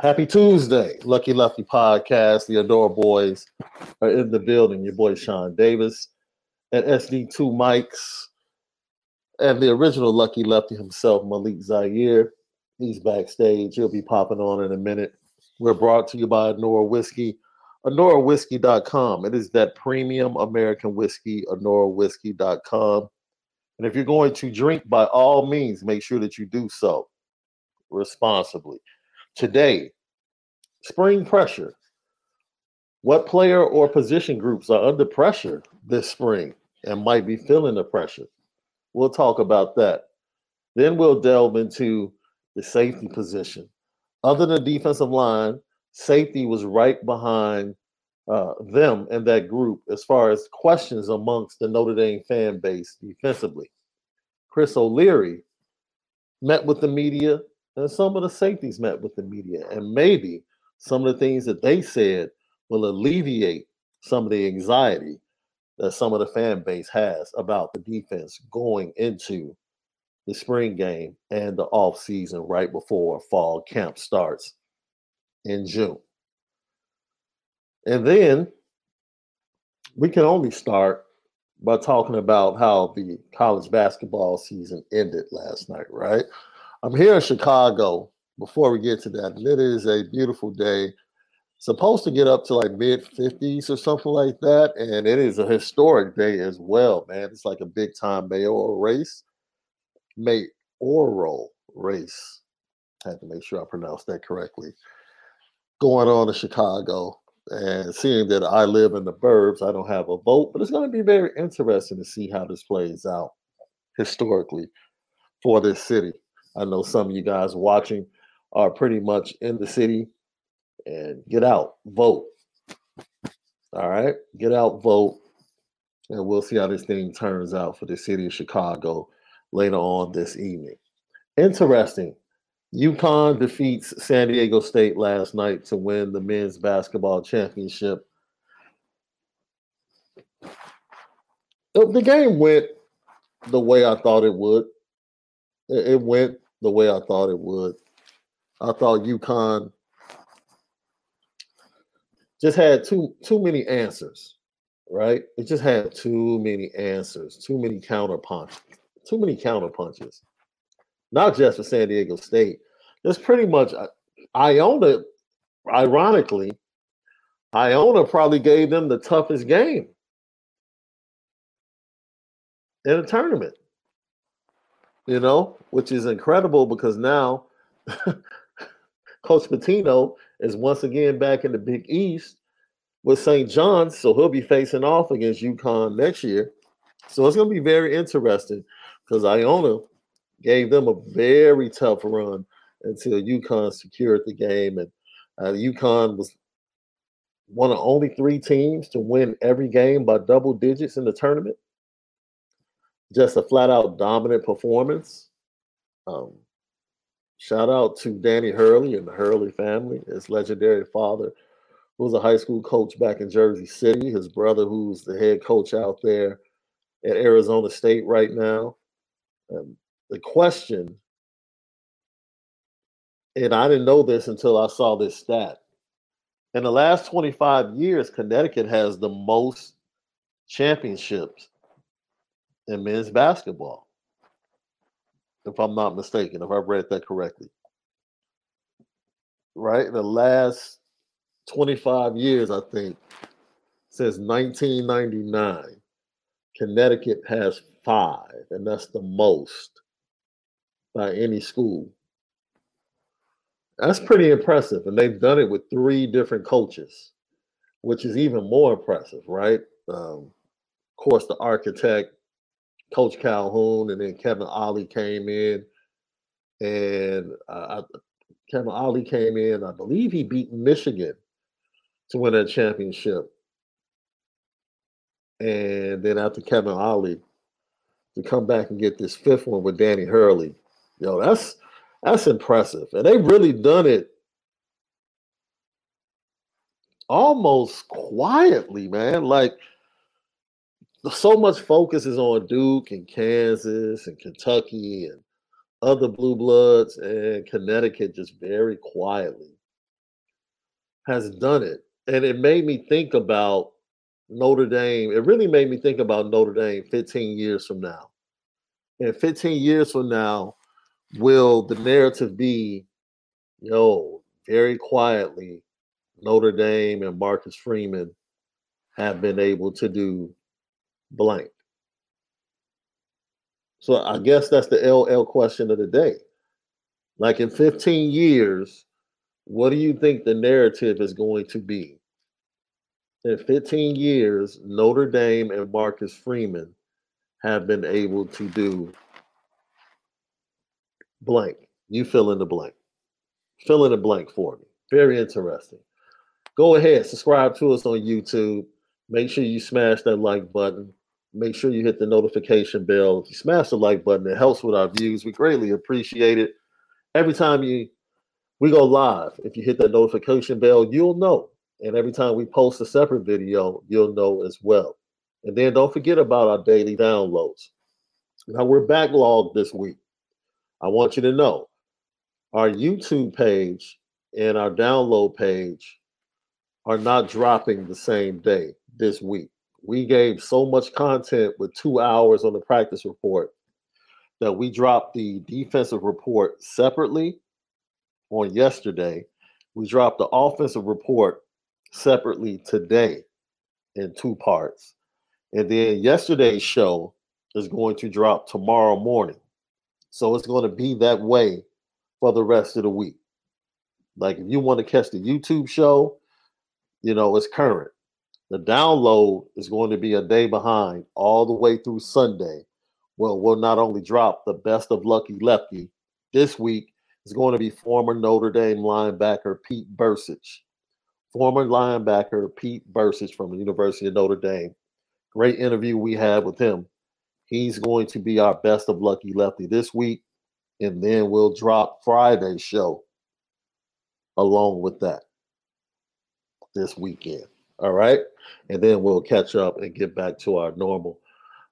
Happy Tuesday. Lucky Lefty Podcast. The Adore Boys are in the building. Your boy Shaun Davis and SD2 Mics and the original Lucky Lefty himself, Malik Zaire. He's backstage. He'll be popping on in a minute. We're brought to you by Anora Whiskey, AnoraWhiskey.com. It is that premium American whiskey, AnoraWhiskey.com. And if you're going to drink, by all means, make sure that you do so responsibly. Today, spring pressure. What player or position groups are under pressure this spring and might be feeling the pressure? We'll talk about that. Then we'll delve into the safety position. Other than defensive line, safety was right behind uh, them and that group as far as questions amongst the Notre Dame fan base defensively. Chris O'Leary met with the media and some of the safeties met with the media, and maybe some of the things that they said will alleviate some of the anxiety that some of the fan base has about the defense going into the spring game and the off season right before fall camp starts in June. And then we can only start by talking about how the college basketball season ended last night, right? I'm here in Chicago before we get to that. It is a beautiful day. Supposed to get up to like mid 50s or something like that. And it is a historic day as well, man. It's like a big time mayoral race. Mayoral race. I had to make sure I pronounced that correctly. Going on in Chicago and seeing that I live in the burbs, I don't have a vote, but it's going to be very interesting to see how this plays out historically for this city. I know some of you guys watching are pretty much in the city and get out, vote. All right, get out, vote, and we'll see how this thing turns out for the city of Chicago later on this evening. Interesting. UConn defeats San Diego State last night to win the men's basketball championship. The game went the way I thought it would. It went the way I thought it would. I thought UConn just had too too many answers, right? It just had too many answers, too many counter punches, too many counter punches. Not just for San Diego State. It's pretty much uh, Iona, ironically, Iona probably gave them the toughest game in a tournament you know, which is incredible because now Coach Pitino is once again back in the Big East with St. John's, so he'll be facing off against UConn next year. So it's going to be very interesting because Iona gave them a very tough run until UConn secured the game, and uh, UConn was one of only three teams to win every game by double digits in the tournament just a flat out dominant performance. Um, shout out to Danny Hurley and the Hurley family, his legendary father, who was a high school coach back in Jersey City, his brother, who's the head coach out there at Arizona State right now. Um, the question, and I didn't know this until I saw this stat. In the last 25 years, Connecticut has the most championships in men's basketball. If I'm not mistaken, if I read that correctly. Right? The last 25 years, I think, since 1999, Connecticut has five, and that's the most by any school. That's pretty impressive. And they've done it with three different coaches, which is even more impressive, right? Um, of course, the architect, Coach Calhoun, and then Kevin Ollie came in. And uh, Kevin Ollie came in, I believe he beat Michigan to win that championship. And then after Kevin Ollie, to come back and get this fifth one with Danny Hurley, yo, that's that's impressive. And they've really done it almost quietly, man. Like so much focus is on Duke and Kansas and Kentucky and other blue bloods and Connecticut just very quietly has done it. And it made me think about Notre Dame. It really made me think about Notre Dame 15 years from now. And 15 years from now, will the narrative be, yo, very quietly, Notre Dame and Marcus Freeman have been able to do blank? So I guess that's the LL question of the day. Like in 15 years, what do you think the narrative is going to be? In 15 years, Notre Dame and Marcus Freeman have been able to do blank. You fill in the blank. Fill in the blank for me. Very interesting. Go ahead, subscribe to us on YouTube. Make sure you smash that like button. Make sure you hit the notification bell. If you smash the like button, it helps with our views. We greatly appreciate it. Every time you we go live, if you hit that notification bell, you'll know. And every time we post a separate video, you'll know as well. And then don't forget about our daily downloads. Now we're backlogged this week. I want you to know our YouTube page and our download page are not dropping the same day this week. We gave so much content with two hours on the practice report that we dropped the defensive report separately on yesterday. We dropped the offensive report separately today in two parts. And then yesterday's show is going to drop tomorrow morning. So it's going to be that way for the rest of the week. Like if you want to catch the YouTube show, you know, it's current. The download is going to be a day behind all the way through Sunday. Well, we'll not only drop the best of Lucky Lefty this week, is going to be former Notre Dame linebacker Pete Bercich. Former linebacker Pete Bercich from the University of Notre Dame. Great interview we had with him He's going to be our best of lucky lefty this week. And then we'll drop Friday's show along with that this weekend. All right. And then we'll catch up and get back to our normal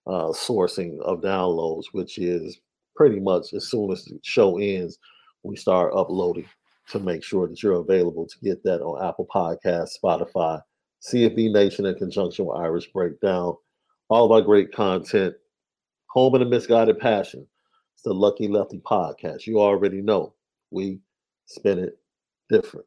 uh, sourcing of downloads, which is pretty much as soon as the show ends, we start uploading to make sure that you're available to get that on Apple Podcasts, Spotify, CFB Nation in conjunction with Irish Breakdown. All of our great content Home of a Misguided Passion. It's the Lucky Lefty podcast. You already know we spin it different.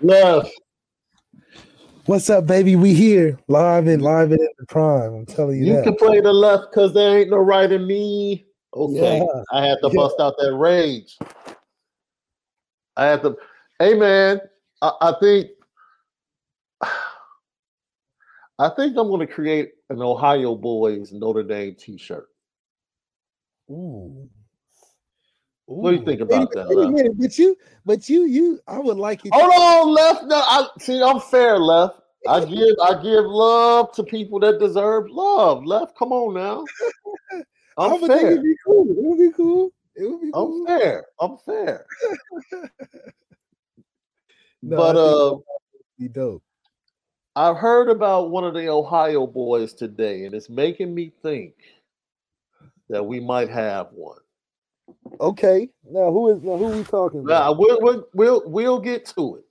Left. What's up, baby? We here live and live and in the prime. I'm telling you, You that. can play the left because there ain't no right in me. Okay. Yeah. I had to Yeah. bust out that rage. I had to. Hey man, I, I think I think I'm gonna create an Ohio boys Notre Dame t-shirt. Ooh. What do you think about a that, wait a minute, But you, but you, you, I would like it. Hold on, left. No, I see. I'm fair, left. I give I give love to people that deserve love. Left, come on now. I I'm think fair. it'd be cool. It would be cool. It would be I'm fair. I'm fair. No, but uh, be dope. I've heard about one of the Ohio boys today, and it's making me think that we might have one. Okay. Now who is now who we talking about? we'll we'll we'll, we'll get to it,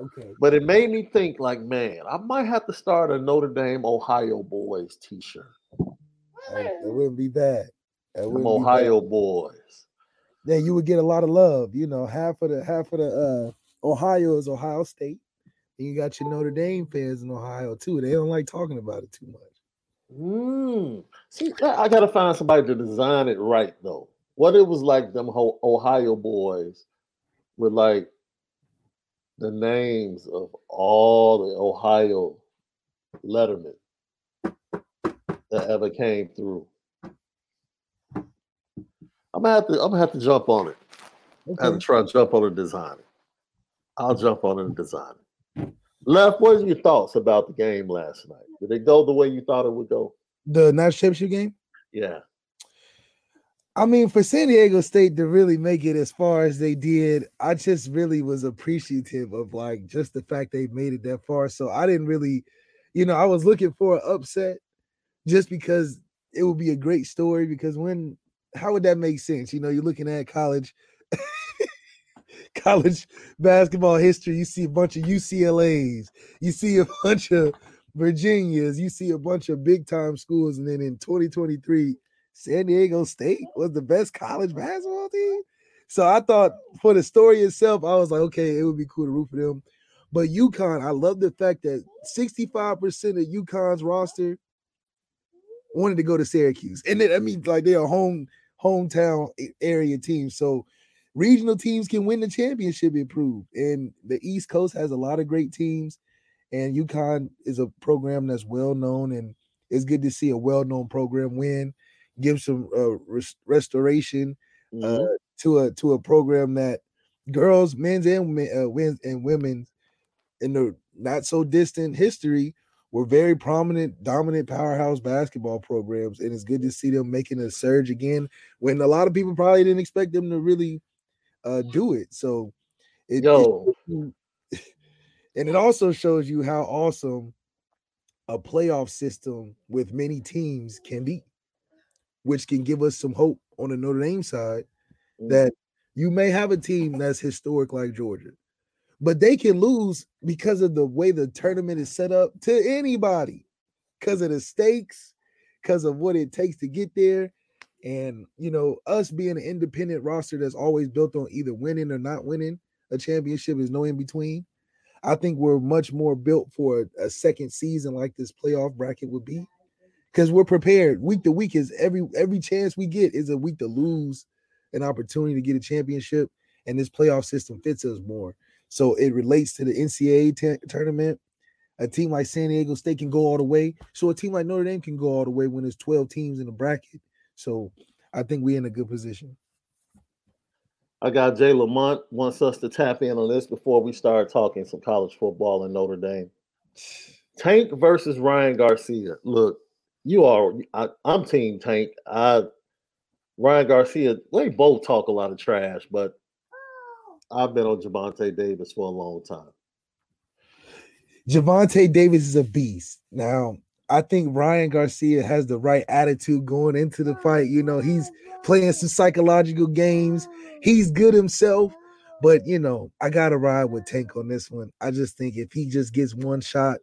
Okay. but it made me think like, man, I might have to start a Notre Dame Ohio boys T-shirt. That, that wouldn't be bad. That wouldn't be bad. Ohio boys. Then you would get a lot of love. You know, half of the half of the uh Ohio is Ohio State. And you got your Notre Dame fans in Ohio too. They don't like talking about it too much. Mm. See, I I gotta find somebody to design it right though. What it was like them Ohio boys with like the names of all the Ohio lettermen that ever came through. I'm gonna have to I'm gonna have to jump on it. I have to try to jump on and design it. I'll jump on and design it. Left, what are your thoughts about the game last night? Did it go the way you thought it would go? The national championship game. Yeah. I mean, for San Diego State to really make it as far as they did, I just really was appreciative of like just the fact they made it that far. So I didn't really, you know, I was looking for an upset just because it would be a great story. Because when, how would that make sense? You know, you're looking at college, college basketball history. You see a bunch of UCLA's, you see a bunch of Virginias, you see a bunch of big time schools, and then in 2023. San Diego State was the best college basketball team. So I thought for the story itself, I was like, okay, it would be cool to root for them. But UConn, I love the fact that 65% of UConn's roster wanted to go to Syracuse. And then I mean, like they're a home hometown area team. So regional teams can win the championship improved. And the East Coast has a lot of great teams. And UConn is a program that's well known, and it's good to see a well-known program win give some uh, res- restoration uh, Mhm. to a to a program that girls, men's and men, uh, men's and women's in the not so distant history were very prominent, dominant powerhouse basketball programs, and it's good to see them making a surge again when a lot of people probably didn't expect them to really uh, do it. So, it, it Yo. you- and it also shows you how awesome a playoff system with many teams can be which can give us some hope on the Notre Dame side Mhm. that you may have a team that's historic like Georgia, but they can lose because of the way the tournament is set up to anybody, because of the stakes, because of what it takes to get there. And you know, us being an independent roster that's always built on either winning or not winning a championship is no in between. I think we're much more built for a, a second season like this playoff bracket would be because we're prepared week to week is every every chance we get is a week to lose an opportunity to get a championship and this playoff system fits us more. So it relates to the NCAA t- tournament. A team like San Diego State can go all the way. So a team like Notre Dame can go all the way when there's 12 teams in the bracket. So I think we're in a good position. I got Jay Lamont wants us to tap in on this before we start talking some college football in Notre Dame. Tank versus Ryan Garcia. Look, you are I, am team Tank. I Ryan Garcia, they both talk a lot of trash, but oh. I've been on Gervonta Davis for a long time. Gervonta Davis is a beast. Now, I think Ryan Garcia has the right attitude going into the oh, fight. You know, he's playing some psychological games. He's good himself, but you know, I gotta ride with Tank on this one. I just think if he just gets one shot,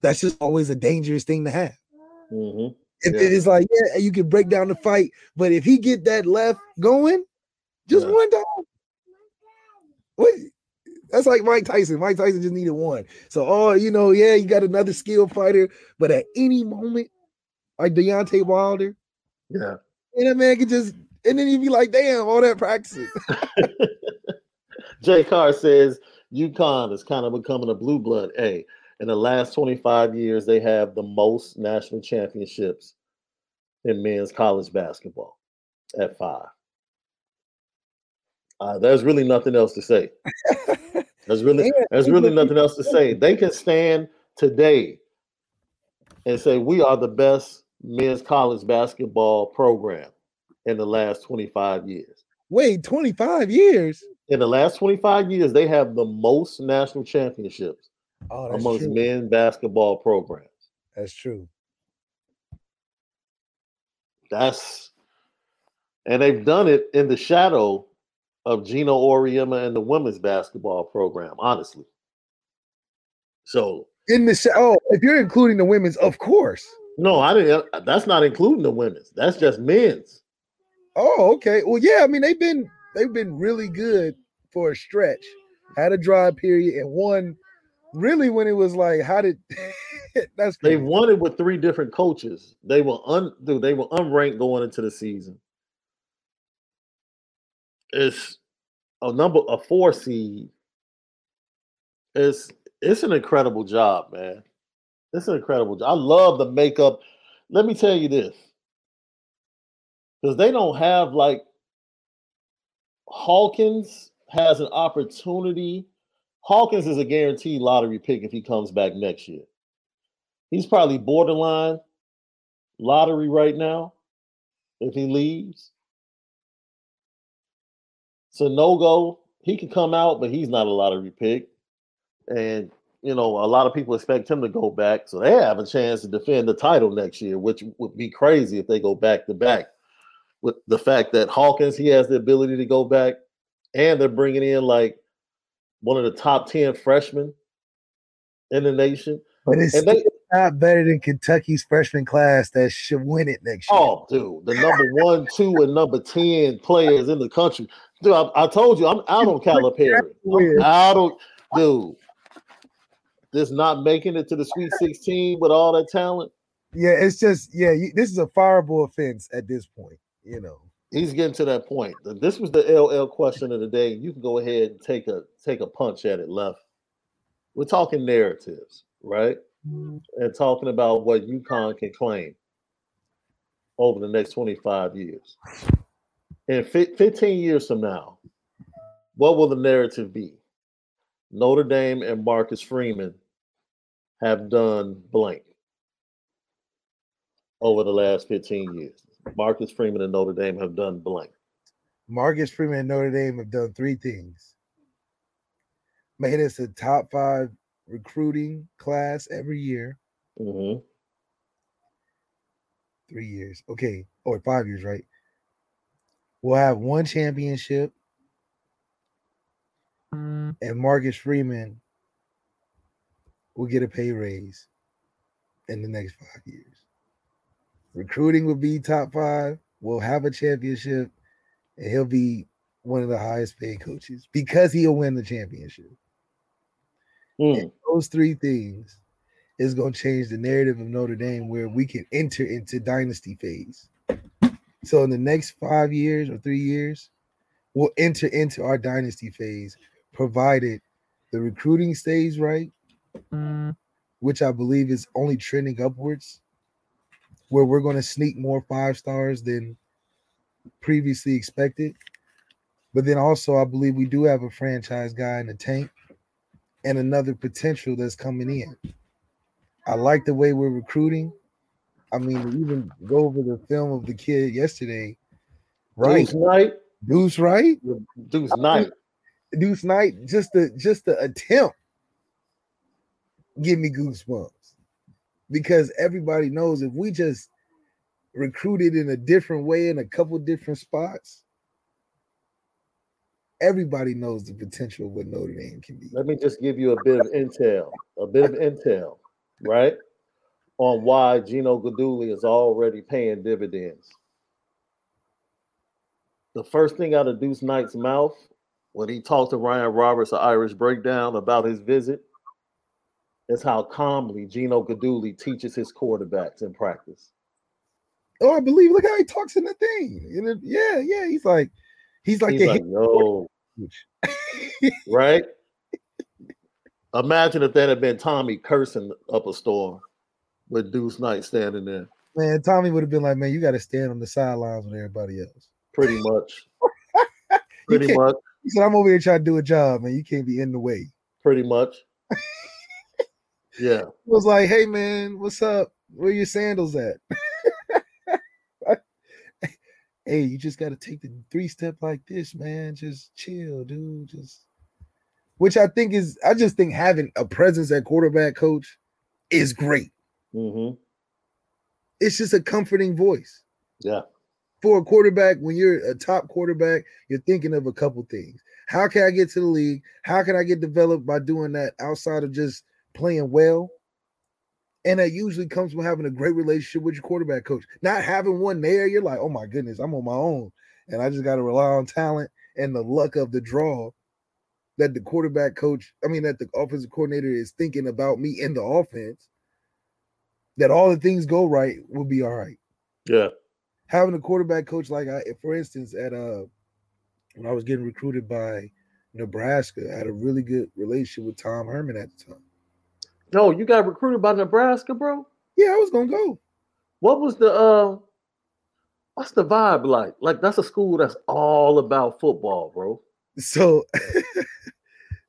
that's just always a dangerous thing to have. Mm-hmm. If yeah. it's like, yeah, you can break down the fight, but if he get that left going, just yeah. one time. What that's like Mike Tyson. Mike Tyson just needed one. So, oh, you know, yeah, you got another skilled fighter, but at any moment, like Deontay Wilder, yeah, and that man could just, and then you'd be like, damn, all that practicing. Jay Carr says UConn is kind of becoming a blue blood. A in the last 25 years, they have the most national championships in men's college basketball at five. Uh, there's really nothing else to say. There's really there's really nothing else to say. They can stand today and say we are the best men's college basketball program in the last 25 years. Wait, 25 years? In the last 25 years, they have the most national championships oh, amongst true. men basketball programs. That's true. That's and they've done it in the shadow of Geno Auriemma and the women's basketball program, honestly. So in the show, oh, if you're including the women's, of course. No, I didn't. Uh, that's not including the women's. That's just men's. Oh, okay. Well, yeah. I mean, they've been they've been really good for a stretch. Had a dry period and won. Really, when it was like, how did that's crazy. they won it with three different coaches. They were un dude, they were unranked going into the season it's a number a four seed. It's it's an incredible job, man. It's an incredible job. I love the makeup. Let me tell you this. Because they don't have like Hawkins has an opportunity. Hawkins is a guaranteed lottery pick if he comes back next year. He's probably borderline lottery right now if he leaves. Sanogo, he can come out, but he's not a lottery pick. And you know, a lot of people expect him to go back, so they have a chance to defend the title next year, which would be crazy if they go back to back. With the fact that Hawkins, he has the ability to go back, and they're bringing in like one of the top ten freshmen in the nation. But it's and they, not better than Kentucky's freshman class that should win it next year. Oh, dude, the number one, two, and number ten players in the country. Dude, I, I told you, I'm out on Calipari. I'm out on, dude. Just not making it to the Sweet 16 with all that talent. Yeah, it's just yeah. You, this is a fireable offense at this point. You know, he's getting to that point. This was the LL question of the day. You can go ahead and take a take a punch at it left. We're talking narratives, right? And talking about what UConn can claim over the next 25 years in 15 years from now, what will the narrative be? Notre Dame and Marcus Freeman have done blank over the last 15 years. Marcus Freeman and Notre Dame have done blank. Marcus Freeman and Notre Dame have done three things. Made us a top five recruiting class every year. Mm-hmm. Three years. Okay. Or five years, right? We'll have one championship, mm. and Marcus Freeman will get a pay raise in the next five years. Recruiting will be top five. We'll have a championship, and he'll be one of the highest paid coaches because he'll win the championship. Mm. those three things is going to change the narrative of Notre Dame where we can enter into dynasty phase. So in the next five years or three years, we'll enter into our dynasty phase, provided the recruiting stays right, which I believe is only trending upwards, where we're going to sneak more five stars than previously expected. But then also, I believe we do have a franchise guy in the tank and another potential that's coming in. I like the way we're recruiting. I mean, even go over the film of the kid yesterday. Right, Deuce Knight. Deuce, right? Deuce Knight. Deuce Knight, just the just the attempt give me goosebumps because everybody knows if we just recruited in a different way in a couple different spots, everybody knows the potential of what Notre Dame can be. Let me just give you a bit of intel, a bit of intel, right? On why Gino Guidugli is already paying dividends. The first thing out of Deuce Knight's mouth when he talked to Ryan Roberts of Irish Breakdown about his visit is how calmly Gino Guidugli teaches his quarterbacks in practice. Oh, I believe. Look how he talks in the thing. Yeah, yeah. He's like, he's like, He's like, yo, right? Imagine if that had been Tommy cursing up a storm with Deuce Knight standing there. man. Tommy would have been like, man, you got to stand on the sidelines with everybody else. Pretty much. Pretty much. He said, I'm over here trying to do a job, man. You can't be in the way. Pretty much. Yeah. Was like, hey, man, what's up? Where your sandals at? hey, you just got to take the three step like this, man. Just chill, dude. Just which I think is, I just think having a presence at quarterback coach is great. hmm It's just a comforting voice. Yeah. for a quarterback, when you're a top quarterback, you're thinking of a couple things. How can I get to the league? How can I get developed by doing that outside of just playing well? And that usually comes from having a great relationship with your quarterback coach. Not having one there, you're like, oh my goodness, I'm on my own. And I just got to rely on talent and the luck of the draw that the quarterback coach, I mean, that the offensive coordinator is thinking about me in the offense, that all the things go right will be all right Yeah. having a quarterback coach like I, for instance, at uh when I was getting recruited by Nebraska, I had a really good relationship with Tom Herman at the time. No, you got recruited by Nebraska, bro. Yeah, I was gonna go. What was the uh what's the vibe like? Like that's a school that's all about football, bro. So,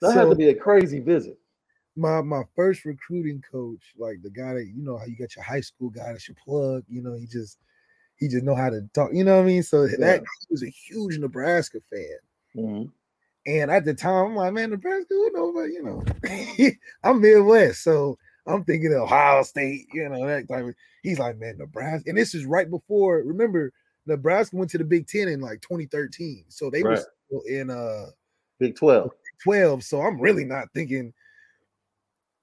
That had to be a crazy visit. my my first recruiting coach, like the guy that you know how you got your high school guy that's your plug, you know, he just he just know how to talk, you know what I mean? So Yeah. that he was a huge Nebraska fan. Mhm. And at the time, I'm like, man, Nebraska, who knows about, you know, I'm Midwest. So I'm thinking of Ohio State, you know, that type of he's like, man, Nebraska. And this is right before, remember, Nebraska went to the Big Ten in like 2013. So they Right. were still in uh Big 12. 12. So I'm really not thinking.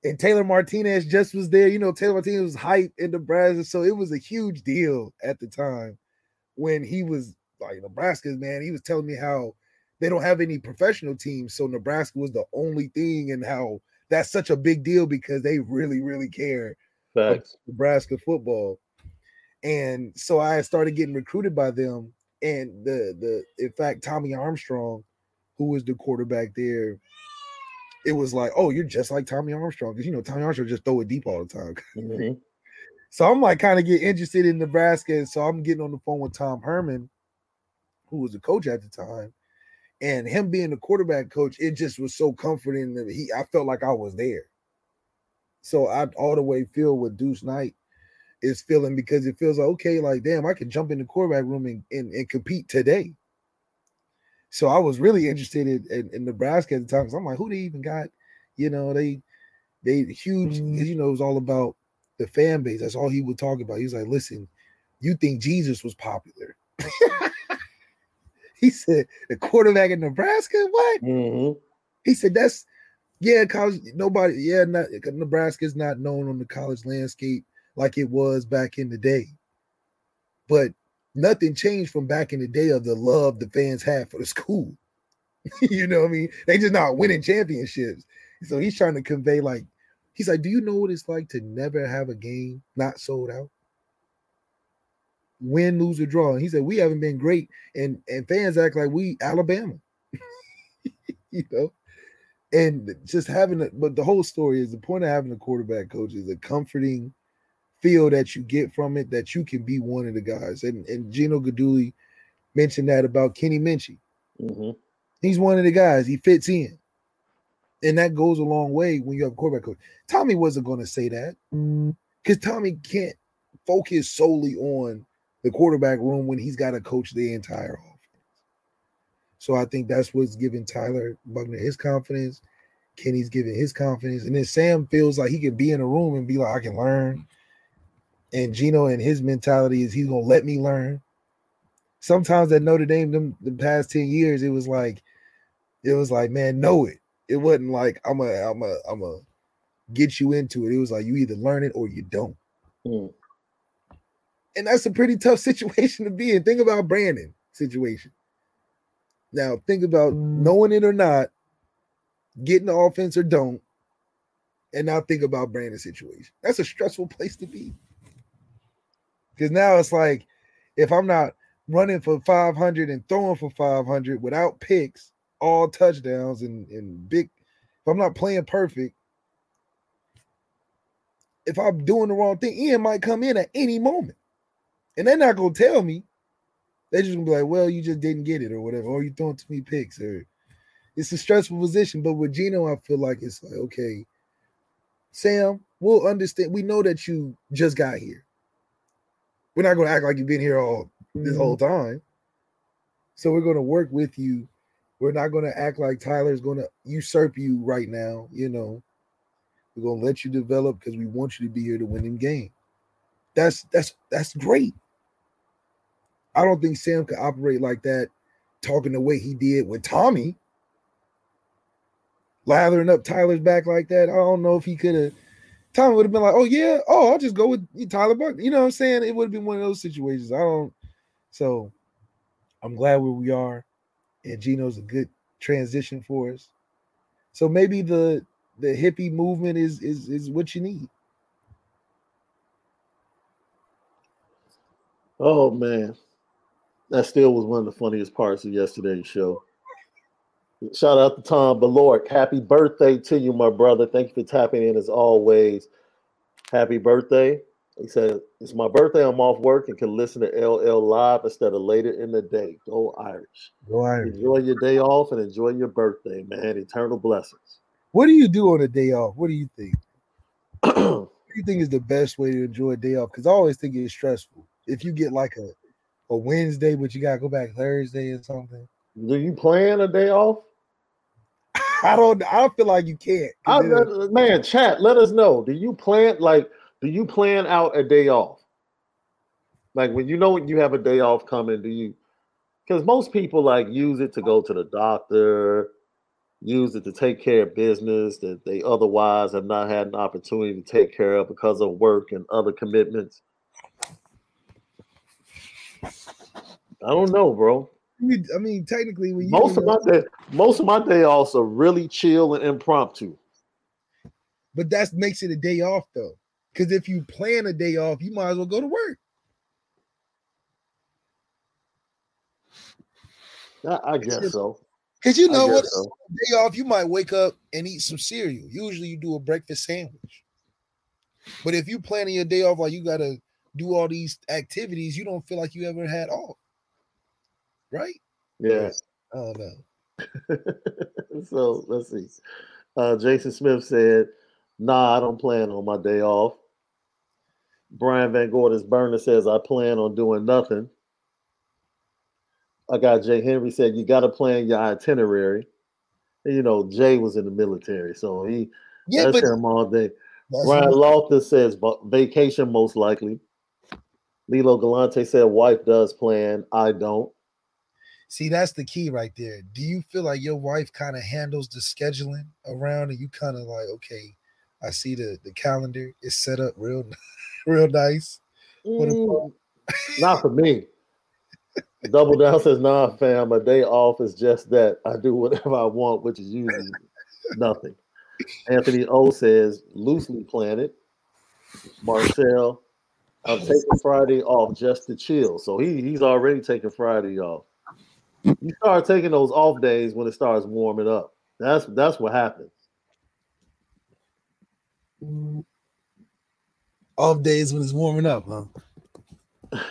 And Taylor Martinez just was there. You know, Taylor Martinez was hype in Nebraska. So it was a huge deal at the time when he was like Nebraska's man. He was telling me how they don't have any professional teams. So Nebraska was the only thing, and how that's such a big deal because they really, really care about Nebraska football. And so I started getting recruited by them. And the the in fact, Tommy Armstrong, who was the quarterback there, it was like, oh, you're just like Tommy Armstrong. Because you know, Tommy Armstrong just throw it deep all the time. Mhm. So I'm like kind of get interested in Nebraska. And so I'm getting on the phone with Tom Herman, who was the coach at the time. And him being the quarterback coach, it just was so comforting that he I felt like I was there. So I all the way feel what Deuce Knight is feeling because it feels like okay, like damn, I can jump in the quarterback room and, and, and compete today. So I was really interested in, in, in Nebraska at the time. I'm like, who they even got? You know, they they huge, mm-hmm. you know, it was all about the fan base. That's all he would talk about. He's like, listen, you think Jesus was popular. he said, the quarterback in Nebraska? What? Mhm. He said, that's yeah, college, nobody, yeah, not Nebraska's not known on the college landscape like it was back in the day. But nothing changed from back in the day of the love the fans had for the school. you know what I mean? They just not winning championships. So he's trying to convey, like, he's like, Do you know what it's like to never have a game not sold out? Win, lose, or draw. And he said, We haven't been great. And and fans act like we Alabama. you know? And just having it, but the whole story is the point of having a quarterback coach is a comforting feel that you get from it that you can be one of the guys. And and Gino Guidugli mentioned that about Kenny Minchey. Mm-hmm. He's one of the guys. He fits in. And that goes a long way when you have a quarterback coach. Tommy wasn't going to say that because Tommy can't focus solely on the quarterback room when he's got to coach the entire offense. So I think that's what's giving Tyler Buchner his confidence. Kenny's giving his confidence. And then Sam feels like he can be in a room and be like, I can learn. And Gino and his mentality is he's gonna let me learn. Sometimes at Notre Dame, them the past 10 years, it was like, it was like, man, know it. It wasn't like I'm a I'm a I'm a get you into it. It was like you either learn it or you don't. Mm. And that's a pretty tough situation to be in. Think about Brandon situation. Now think about mm. knowing it or not, getting the offense or don't, and now think about Brandon's situation. That's a stressful place to be. Because now it's like, if I'm not running for 500 and throwing for 500 without picks, all touchdowns and, and big, if I'm not playing perfect, if I'm doing the wrong thing, Ian might come in at any moment. And they're not gonna tell me. They're just gonna be like, well, you just didn't get it or whatever, or you throwing too many picks, or it's a stressful position. But with Gino, I feel like it's like, okay, Sam, we'll understand. We know that you just got here. We're not gonna act like you've been here all this whole mm-hmm. time. So we're gonna work with you. We're not gonna act like Tyler's gonna usurp you right now, you know. We're gonna let you develop because we want you to be here to win in game. That's that's that's great. I don't think Sam could operate like that, talking the way he did with Tommy, lathering up Tyler's back like that. I don't know if he could have. Tommy would have been like, "Oh yeah, oh I'll just go with Tyler Buck." You know what I'm saying? It would have been one of those situations. I don't. So, I'm glad where we are, and Gino's a good transition for us. So maybe the the hippie movement is is is what you need. Oh man, that still was one of the funniest parts of yesterday's show. Shout out to Tom Balork. Happy birthday to you, my brother. Thank you for tapping in as always. Happy birthday. He said, It's my birthday. I'm off work and can listen to LL live instead of later in the day. Go Irish. Go Irish. Enjoy your day off and enjoy your birthday, man. Eternal blessings. What do you do on a day off? What do you think? what do you think is the best way to enjoy a day off? Because I always think it's stressful. If you get like a, a Wednesday, but you gotta go back Thursday or something. Do you plan a day off? I don't I don't feel like you can't. I, uh, man, chat, let us know. Do you plan like do you plan out a day off? Like when you know you have a day off coming, do you because most people like use it to go to the doctor, use it to take care of business that they otherwise have not had an opportunity to take care of because of work and other commitments. I don't know, bro. I mean, technically, when most of my day, most of my day offs are really chill and impromptu. But that makes it a day off, though, because if you plan a day off, you might as well go to work. I, I guess so. Because you know what, so. day off, you might wake up and eat some cereal. Usually, you do a breakfast sandwich. But if you planning your day off, like you gotta do all these activities, you don't feel like you ever had off right? Yeah. I don't know. so let's see. Uh, Jason Smith said, "Nah, I don't plan on my day off." Brian Van Gordon's burner says, "I plan on doing nothing." I got Jay Henry said, "You got to plan your itinerary." And, you know, Jay was in the military, so he yeah, that's but, him all day. Ryan Loftus says, "Vacation most likely." Lilo Galante said, "Wife does plan. I don't." See, that's the key right there. Do you feel like your wife kind of handles the scheduling around and you kind of like, okay, I see the the calendar is set up real real nice. Mm, not for me. Double down says, nah, fam, a day off is just that. I do whatever I want, which is usually nothing. Anthony O says, loosely planted. Marcel, I'm taking Friday off just to chill. So he he's already taking Friday off. You start taking those off days when it starts warming up. That's that's what happens. Off days when it's warming up, huh?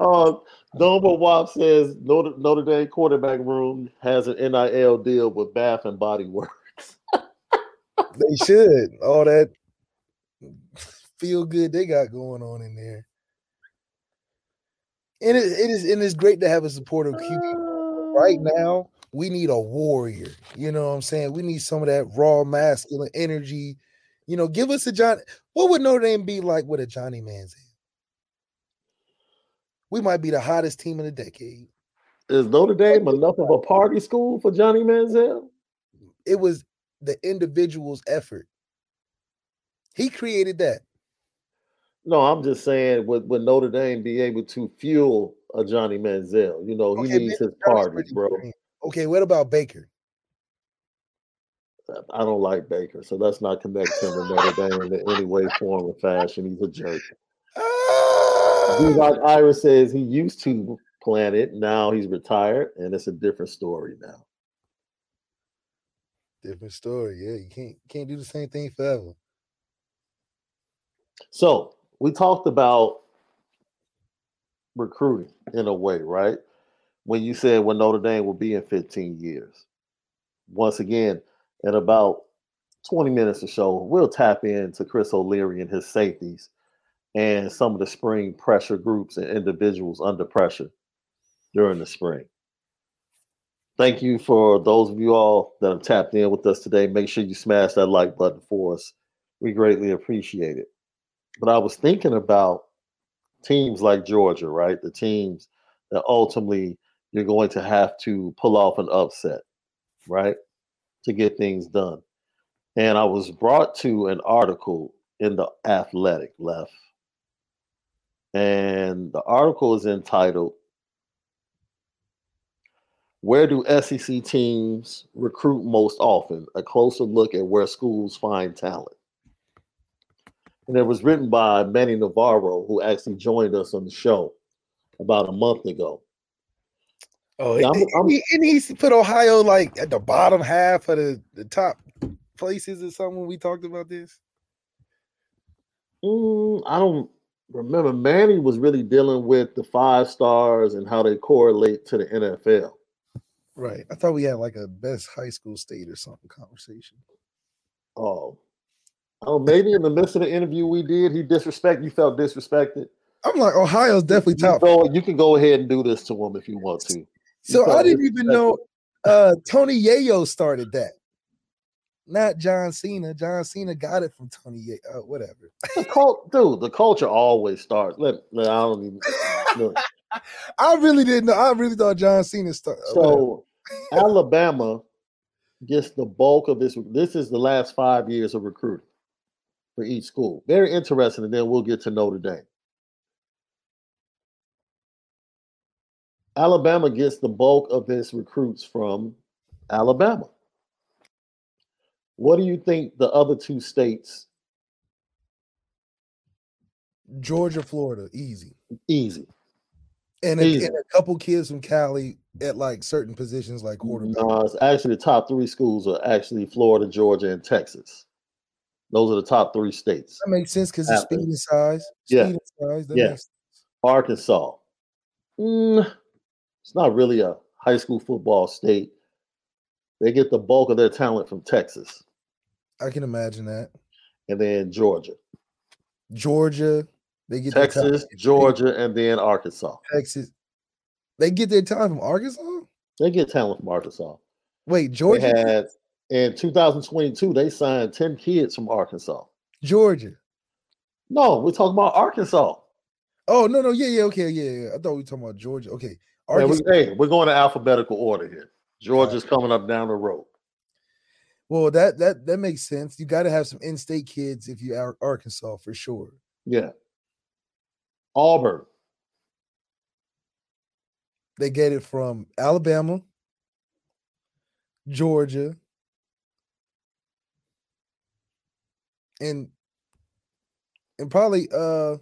Uh, Domo Wop says Notre, Notre Dame quarterback room has an NIL deal with Bath and Body Works. they should. All that feel good they got going on in there. And it, it is and it's great to have a supportive QB. Right uh. now, we need a warrior. You know what I'm saying? We need some of that raw masculine energy. You know, give us a John. What would Notre Dame be like with a Johnny Manziel? We might be the hottest team in the decade. Is Notre Dame enough of a party school for Johnny Manziel? It was the individual's effort. He created that. No, I'm just saying, would, would Notre Dame be able to fuel a Johnny Manziel? You know, he Okay, needs his party, bro. Okay, what about Baker? I don't like Baker, so let's not connect him with Notre Dame in any way, form, or fashion. He's a jerk. Dude, Ah! like Ira says, he used to plan it. Now he's retired, and it's a different story now. Different story. Yeah, you can't can't do the same thing forever. So we talked about recruiting in a way, right? When you said when Notre Dame will be in 15 years. Once again, in about 20 minutes or so, we'll tap into Chris O'Leary and his safeties and some of the spring pressure groups and individuals under pressure during the spring. Thank you for those of you all that have tapped in with us today. Make sure you smash that like button for us. We greatly appreciate it. But I was thinking about teams like Georgia, right? The teams that ultimately you're going to have to pull off an upset, right? To get things done. And I was brought to an article in the Athletic left. And the article is entitled Where do SEC teams recruit most often? A closer look at where schools find talent. And it was written by Manny Navarro, who actually joined us on the show about a month ago. Oh, Yeah, I'm- and I'm- he, and he put Ohio like at the bottom half of the, the top places or something when we talked about this. Mm, I don't remember. Manny was really dealing with the five stars and how they correlate to the NFL. Right. I thought we had like a best high school state or something conversation. Oh, oh, maybe in the midst of the interview we did, he disrespect. You felt disrespected. I'm like, Ohio's definitely You, top. go, you can go ahead and do this to him if you want to. So I didn't even know uh Tony Yayo started that. Not John Cena. John Cena got it from Tony Yayo. Uh, whatever. The cult, dude, the culture always starts. Let, let- I don't even. Look, I really didn't know. I really thought John Cena started. Uh, so Alabama gets the bulk of this. This is the last five years of recruiting for each school. Very interesting, and then we'll get to Notre Dame. Alabama gets the bulk of its recruits from Alabama. What do you think the other two states? Georgia, Florida, easy. Easy. And a, and a couple kids from Cali at like certain positions like quarterback. No, it's actually the top three schools are actually Florida, Georgia, and Texas. Those are the top three states. That makes sense because it's Apple. speed and size. Speed Yeah. and size. Yeah. Arkansas. Mm, it's not really a high school football state. They get the bulk of their talent from Texas I can imagine that. and then Georgia. Georgia, they get Texas, Georgia, and then Arkansas. Texas. They get their talent from Arkansas. They get talent from Arkansas. Wait, They Georgia, had in 2022, they signed 10 kids from Arkansas. Georgia. No, we're talking about Arkansas. Oh no, no, yeah, yeah, okay, yeah, yeah. I thought we were talking about Georgia. Okay, Yeah, we, Arkansas. hey, we're going to alphabetical order here. Georgia's coming up down the road. Well, that that that makes sense. You got to have some in-state kids if you are Arkansas for sure. Yeah. Auburn. They get it from Alabama, Georgia, and and probably uh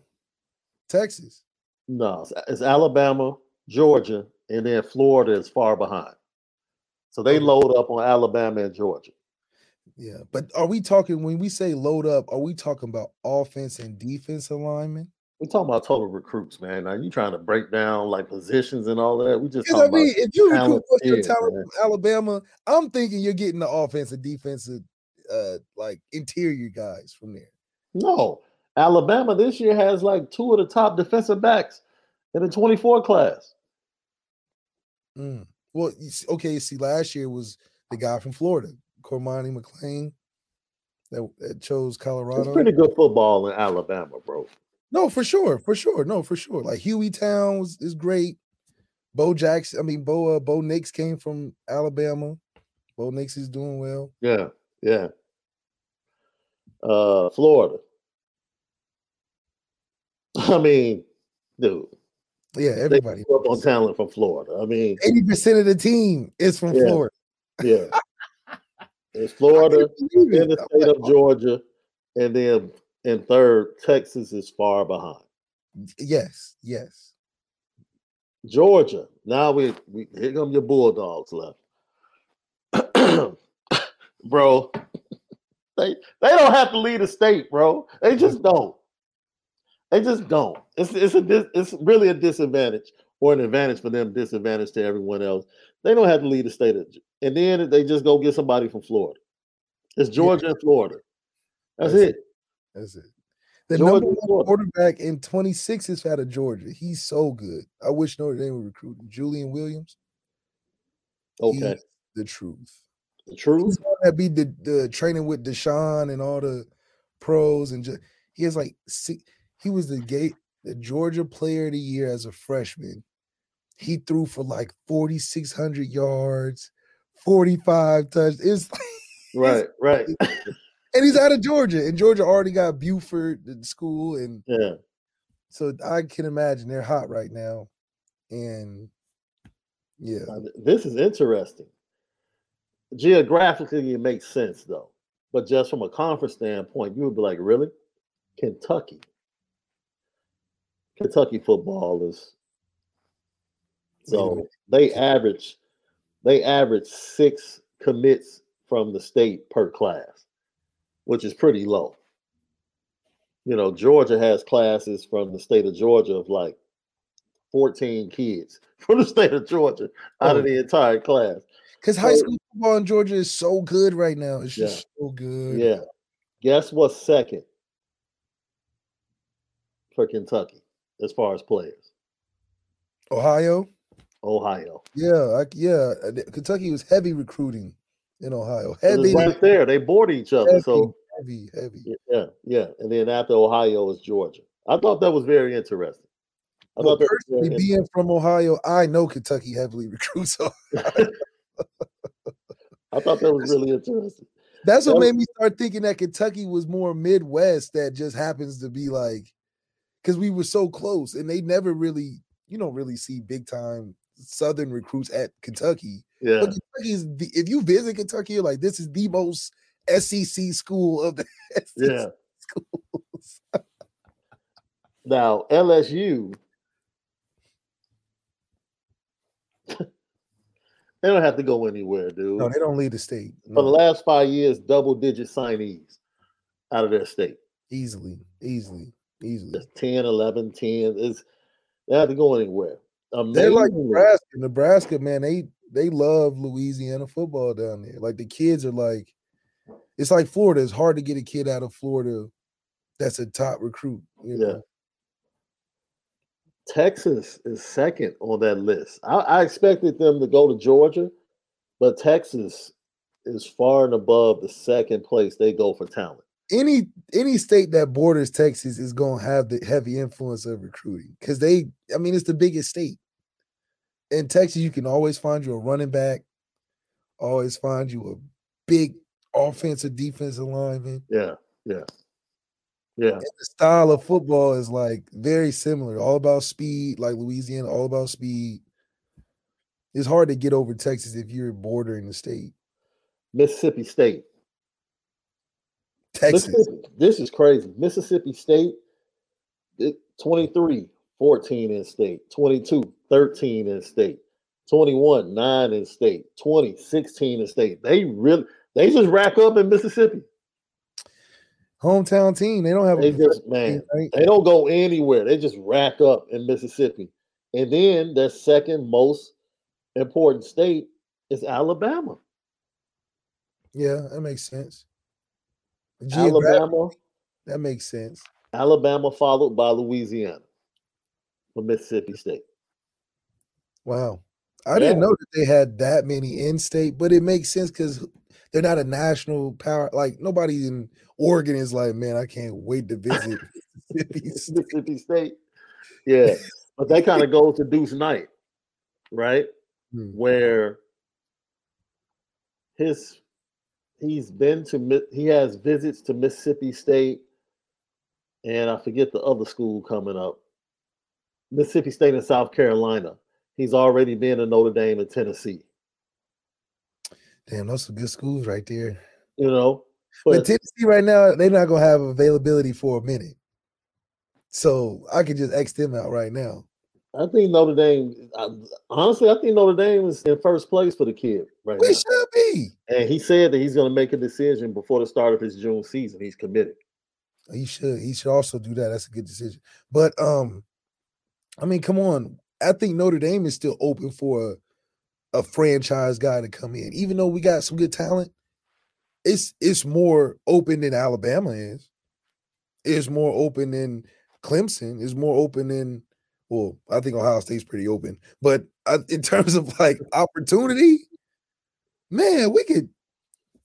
Texas. No, it's, it's Alabama, Georgia, and then Florida is far behind. So they load up on Alabama and Georgia. Yeah, but are we talking when we say load up? Are we talking about offense and defense alignment? We're talking about total recruits, man. Now you trying to break down like positions and all that. We just Because I talking mean, if you recruit your talent man. from Alabama, I'm thinking you're getting the offensive, defensive, uh, like interior guys from there. no. Alabama this year has like two of the top defensive backs in the 24 class. Mm. Well, you see, okay, see, last year was the guy from Florida, Cormani McClain, that, that chose It's Colorado. pretty good football in Alabama, bro. No, for sure, for sure, no, for sure. Like Hueytown was is great. Bo Jackson, I mean Bo uh, Bo Nix came from Alabama. Bo Nix is doing well. Yeah, yeah. Uh, Florida. I mean, dude, Yeah, they everybody. up on talent from Florida. I mean, Eighty percent of the team is from Yeah. Florida. yeah. It's Florida, then the state of Georgia, and then in third, Texas is far behind. Yes, yes. Georgia. Now we, we here come your Bulldogs left. bro, they they don't have to lead a state, bro. They mm-hmm. just don't. They just don't. It's it's a it's really a disadvantage or an advantage for them, disadvantage to everyone else. They don't have to lead the state, of, and then they just go get somebody from Florida. It's Georgia and Florida. That's, That's it. That's it. The Georgia number one quarterback in 26 is out of Georgia. He's so good. I wish Notre Dame would recruit him. Julian Williams. Okay, the truth. the truth. He's the one that be the, the training with Deshaun and all the pros and just he has like six, he was the gate the Georgia player of the year as a freshman. He threw for like 4,600 yards, 45 touchdowns. It's Right, right. And he's out of Georgia, and Georgia already got Buford in school, and Yeah. so I can imagine they're hot right now. And yeah, This is interesting. Geographically, it makes sense though, but just from a conference standpoint, you would be like, really, Kentucky. Kentucky football is so they average they average six commits from the state per class, which is pretty low. You know, Georgia has classes from the state of Georgia of like 14 kids from the state of Georgia out Oh. of the entire class. because high So- school football in Georgia is so good right now. It's Yeah. just so good. Yeah. Guess what's second for Kentucky as far as players? Ohio. Ohio. Yeah, I, yeah. Kentucky was heavy recruiting in Ohio. Heavy, right there. They board each other. heavy, So heavy, heavy. yeah, yeah. And then after Ohio is Georgia. I thought that was very interesting. I Well, thought that was very personally, being from Ohio, I know Kentucky heavily recruits. So I thought that was really interesting. that's what made me start thinking that Kentucky was more Midwest. That just happens to be like, because we were so close, and they never really, you don't really see big time Southern recruits at Kentucky. Yeah. But Kentucky is the, if you visit Kentucky, you're like, this is the most SEC school of the SEC Yeah. schools. Now LSU, they don't have to go anywhere, dude. No, they don't leave the state. For the last five years, double digit signees out of their state. easily, easily, easily. Just 10, 11, 10. It's, they have to go anywhere. They're like Nebraska. Nebraska, man, they they love Louisiana football down there. Like the kids are like, it's like Florida. It's hard to get a kid out of Florida that's a top recruit. You Yeah. Texas is second on that list. I, I expected them to go to Georgia, but Texas is far and above the second place they go for talent. Any any state that borders Texas is gonna have the heavy influence of recruiting because they, I mean, it's the biggest state. In Texas, you can always find you a running back, always find you a big offensive defensive lineman. Yeah, yeah, yeah. And the style of football is like very similar, all about speed, like Louisiana, all about speed. It's hard to get over Texas if you're bordering the state. Mississippi State. Texas. Mississippi- This is crazy. Mississippi State, it, 23, 14 in state, 22, 13 in state, 21, 9 in state, 20, 16 in state. They really, they just rack up in Mississippi. Hometown team. They don't have They a just, man, right? they don't go anywhere. They just rack up in Mississippi. And then their second most important state is Alabama. Yeah, that makes sense. Alabama, that makes sense. Alabama followed by Louisiana for Mississippi State. Wow. I didn't know that they had that many in state, but it makes sense because they're not a national power. Like nobody in Oregon is like, man, I can't wait to visit Mississippi State." Mississippi State. Yeah. but that kind of goes to Deuce Knight, right? Hmm. Where his he's been to he has visits to Mississippi State and I forget the other school coming up. Mississippi State and South Carolina. He's already been to Notre Dame and Tennessee, Damn, those some good schools right there. you know. But But Tennessee right now, they're not gonna have availability for a minute. So I could just X them out right now. I think Notre Dame I, honestly, I think Notre Dame is in first place for the kid right We now. should be. And he said that he's going to make a decision before the start of his June season. He's committed. He should. He should also do that. That's a good decision. But um, I mean, come on. I think Notre Dame is still open for a, a franchise guy to come in, even though we got some good talent. It's it's more open than Alabama is. It's more open than Clemson. It's more open than well, I think Ohio State's pretty open. But uh, in terms of like opportunity, man, we could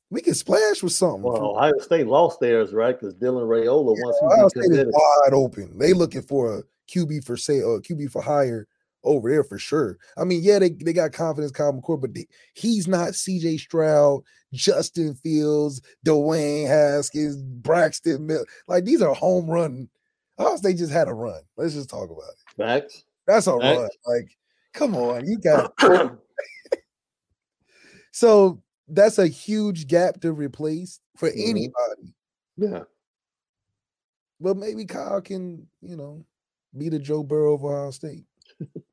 we could splash with something. Well, Ohio State lost theirs, right? Because Dylan Raiola once Ohio State is wide open. They looking for a QB for say uh QB for hire over there for sure. I mean, yeah, they, they got confidence, Kyle McCord, but they, he's not CJ Stroud, Justin Fields, Dwayne Haskins, Braxton Mill. Like these are home run. Ohio State just had a run. Let's just talk about it. Facts. That's a Right. run. Like, come on, you got so that's a huge gap to replace for Mhm. anybody. yeah. But maybe Kyle can, you know, be the Joe Burrow of Ohio State.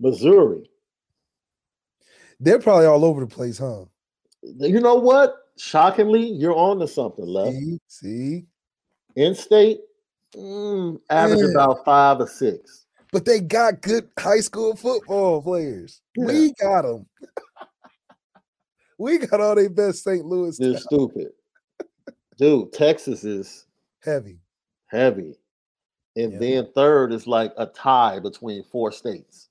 Missouri. They're probably all over the place, huh? You know what? Shockingly, you're on to something, left. See, see, In state, mm, average Yeah. about five or six. but they got good high school football players. We got them. we got all their best St. Louis They're stupid. Dude, Texas is heavy. heavy. And Yeah. then third is like a tie between four states.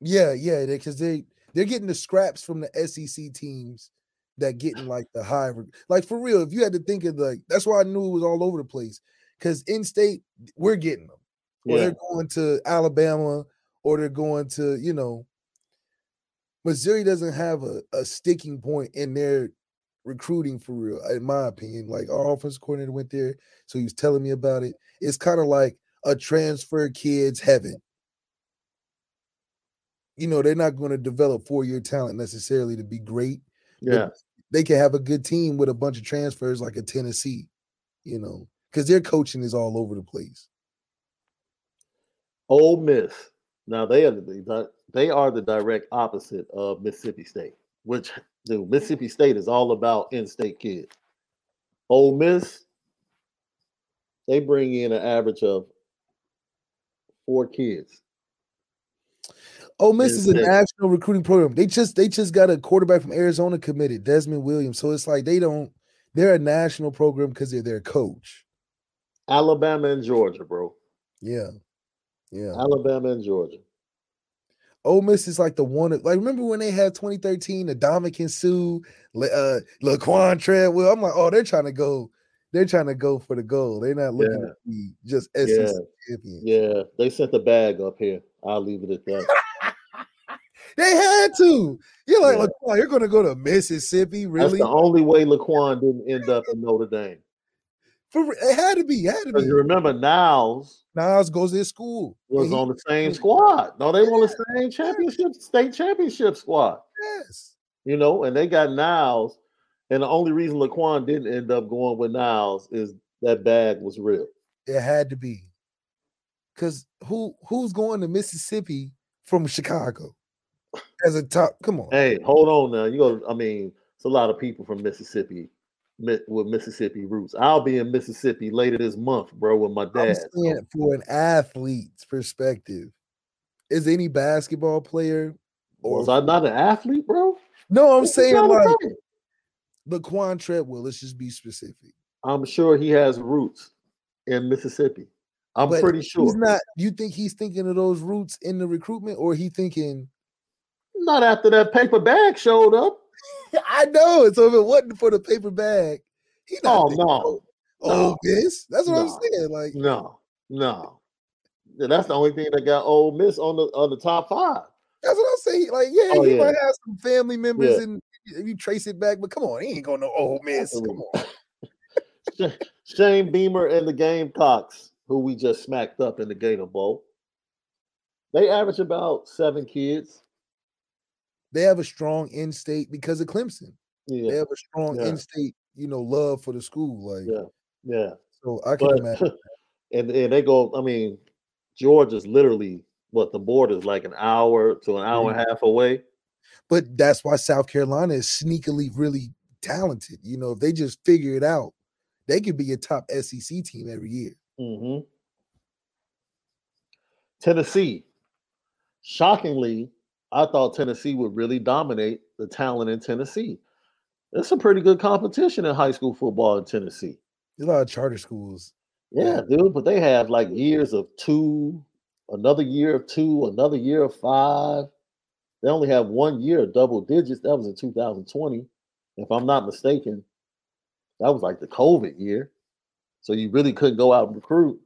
Yeah, yeah, because they they're getting the scraps from the SEC teams that getting like the high, like for real. If you had to think of like, that's why I knew it was all over the place. Because in state, we're getting them, or Yeah. they're going to Alabama, or they're going to you know. Missouri doesn't have a, a sticking point in their recruiting for real, in my opinion. Like our offensive coordinator went there, so he was telling me about it. It's kind of like a transfer kid's heaven you know, they're not going to develop four year talent necessarily to be great. Yeah. They can have a good team with a bunch of transfers like a Tennessee, you know, because their coaching is all over the place. Ole Miss. Now they are the the- they are the direct opposite of Mississippi State, which dude, Mississippi State is all about in-state kids. Ole Miss, they bring in an average of four kids. Ole Miss is a national recruiting program. They just they just got a quarterback from Arizona committed, Desmond Williams. So it's like they don't. They're a national program because they're their coach. Alabama and Georgia, bro. Yeah, yeah. Alabama and Georgia. Ole Miss is like the one. Like remember when they had 2013, Adamican Sue, Le- uh, Laquon Treadwell. I'm like, oh, they're trying to go. They're trying to go for the goal. They're not looking Yeah. to be just SEC Yeah. champions. Yeah, they sent the bag up here. I'll leave it at that. They had to. You're like, Yeah. Laquon, you're going to go to Mississippi, really? That's the only way Laquon didn't end up in Notre Dame. For, it had to be. It had to be. you remember Niles Niles goes to his school. was he- on the same squad. No, they were on the same championship, state championship squad. Yes. You know, and they got Niles. And the only reason Laquon didn't end up going with Niles is that bag was real. It had to be. Because who who's going to Mississippi from Chicago as a top? Come on. Hey, hold on now. You go. I mean, it's a lot of people from Mississippi with Mississippi roots. I'll be in Mississippi later this month, bro, with my dad. so- for an athlete's perspective, is any basketball player or Was I not an athlete, bro? no? I'm What you saying like? Laquon Treadwell. Let's just be specific. I'm sure he has roots in Mississippi. I'm But pretty sure. He's not. You think he's thinking of those roots in the recruitment, or he thinking? Not after that paper bag showed up. I know. So if it wasn't for the paper bag, he not Oh no, Oh, no. Miss. That's what I'm saying. Like, no, no. Yeah, That's the only thing that got Ole Miss on the on the top five. that's what I'm saying. Like, yeah, Oh, he yeah. might have some family members, Yeah. and you trace it back, but come on, he ain't going to Ole Miss. Come on. Shane Beamer and the Gamecocks, who we just smacked up in the Gator Bowl. They average about seven kids. They have a strong in-state because of Clemson. Yeah. They have a strong Yeah. in-state, you know, love for the school. Like, Yeah. yeah. so I can But imagine. and and they go. I mean, Georgia's literally what the board is like an hour to an hour and a half away. But that's why South Carolina is sneakily really talented. You know, if they just figure it out, they could be a top SEC team every year. hmm Tennessee. Shockingly, I thought Tennessee would really dominate the talent in Tennessee. There's a pretty good competition in high school football in Tennessee. There's a lot of charter schools. Yeah, dude, but they have like years of two, another year of two, another year of five. They only have one year of double digits. That was in 2020. If I'm not mistaken, that was like the COVID year. So you really couldn't go out and recruit.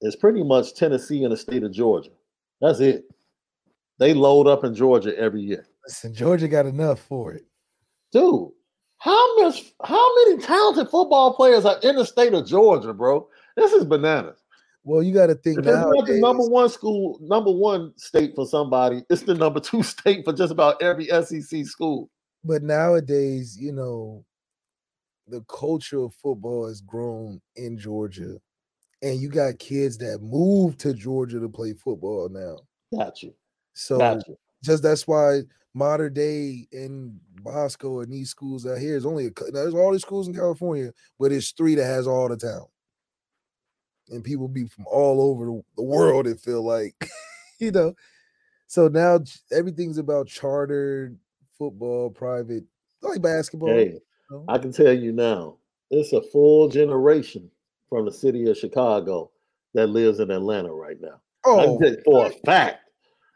It's pretty much Tennessee and the state of Georgia. That's it. They load up in Georgia every year. Listen, Georgia got enough for it. Dude, how much how many talented football players are in the state of Georgia, bro? This is bananas. Well, you got to think it's the number one school, number one state for somebody, it's the number two state for just about every SEC school. But nowadays, you know, the culture of football has grown in Georgia, and you got kids that move to Georgia to play football now. Got you. So Got you. just that's why Mater Dei in Bosco and these schools out here is only a, there's all these schools in California, but it's three that has all the talent. And people be from all over the, world, it feel like, you know. So now everything's about chartered football, private, like basketball. Hey, you know? I can tell you now, it's a full generation from the city of Chicago that lives in Atlanta right now. Oh, can tell you for a fact.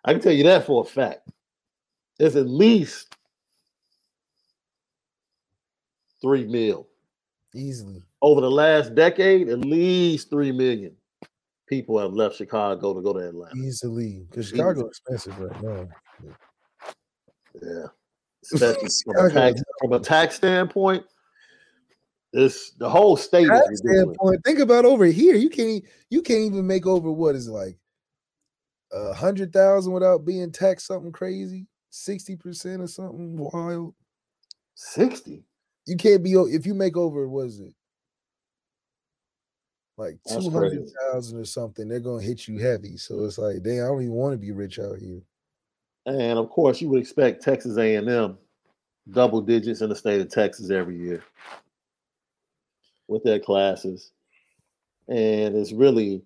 I can tell you that for a fact. There's at least three mil. easily. over the last decade, at least three million people have left Chicago to go to Atlanta. Easily. Because. Chicago expensive right now. Yeah, especially from a tax from a tax standpoint. This the whole state Tax standpoint, think about over here. You can't you can't even make over what is like a hundred thousand without being taxed something crazy, sixty percent or something wild. Sixty. You can't be if you make over what is it like two hundred thousand or something? They're gonna hit you heavy. So it's like, dang, I don't even want to be rich out here. And of course, you would expect Texas A&M double digits in the state of Texas every year with their classes. And it's really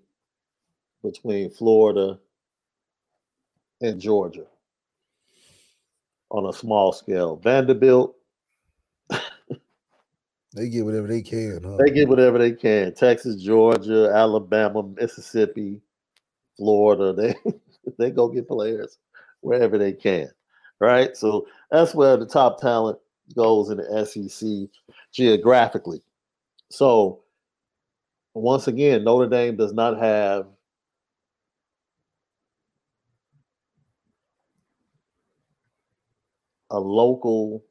between Florida in Georgia on a small scale. Vanderbilt, They get whatever they can. Huh? they get whatever they can. Texas, Georgia, Alabama, Mississippi, Florida, they they go get players wherever they can. Right? So that's where the top talent goes in the SEC geographically. So once again, Notre Dame does not have a local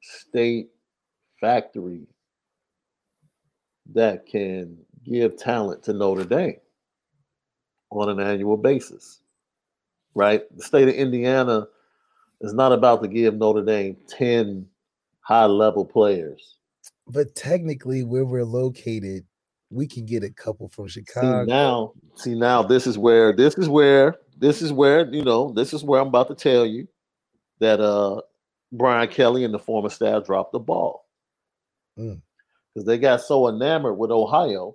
state factory that can give talent to Notre Dame on an annual basis. Right? The state of Indiana is not about to give Notre Dame 10 high level players. But technically, where we're located, we can get a couple from See Chicago. now, see now, this is where this is where this is where you know this is where I'm about to tell you that uh Brian Kelly and the former staff dropped the ball Mm. because they got so enamored with Ohio,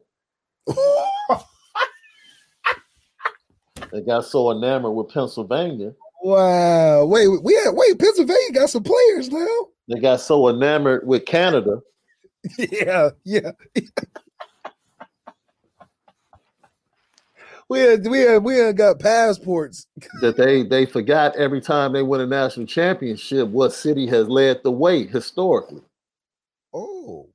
they got so enamored with Pennsylvania, wow. Wait, we had wait, Pennsylvania got some players now. they got so enamored with Canada Yeah, yeah. We had we had we had got passports. that they they forgot every time they win a national championship what city has led the way historically. Oh,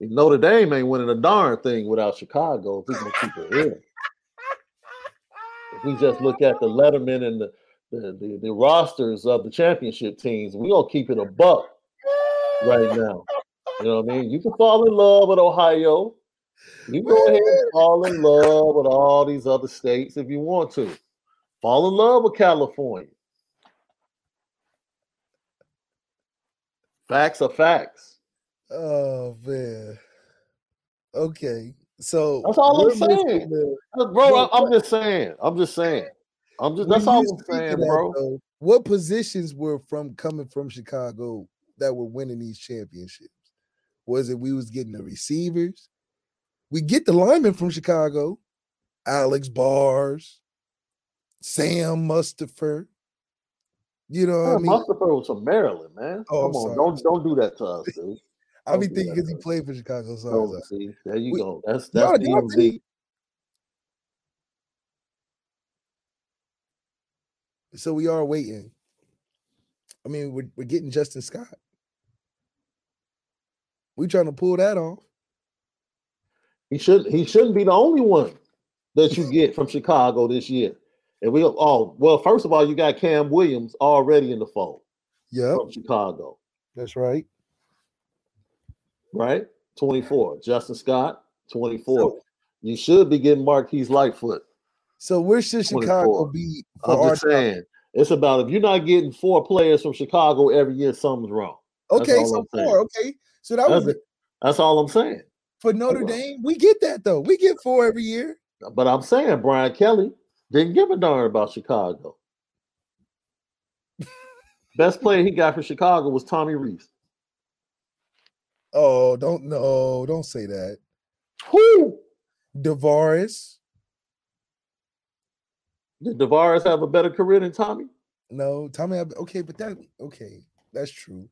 Notre Dame ain't winning a darn thing without Chicago if we can keep it real. If we just look at the Letterman and the, the, the, the rosters of the championship teams, we gonna keep it a buck right now. You know what I mean? You can fall in love with Ohio. You go ahead and fall in love with all these other states if you want to. Fall in love with California. Facts are facts. oh man. Okay, so That's all I'm saying. Look, uh, Bro, I- I'm just saying. I'm just saying. I'm just that's all I'm saying, bro. though, what positions were from coming from Chicago that were winning these championships? Was it we was getting the receivers? We get the linemen from Chicago, Alex Bars, Sam Mustipher. You know what I mean? Mustipher was from Maryland, man. Oh, Come on, don't don't do that to us, dude. I be thinking because he played for Chicago. No, see, there you We- go. That's that's y'all DMV. So we are waiting. I mean, we're, we're getting Justin Scott. We trying to pull that off. He should he shouldn't be the only one that you get from Chicago this year. And we oh well, first of all, you got Cam Williams already in the fold Yeah, from Chicago, that's right. right? 24. Justin Scott, 24. you should be getting Marquise Lightfoot. So where should Chicago 24. be I'm just saying. It's about if you're not getting four players from Chicago every year, something's wrong. Okay, so four. Okay, so that That's, was it. That's all I'm saying. For oh, Notre on. Dame. We get that though. We get four every year. But I'm saying Brian Kelly didn't give a darn about Chicago. Best player he got for Chicago was Tommy Rees. Oh, don't no, don't say that. Who Davaris. did Tavares have a better career than Tommy? No, Tommy. Okay, but that okay, that's true.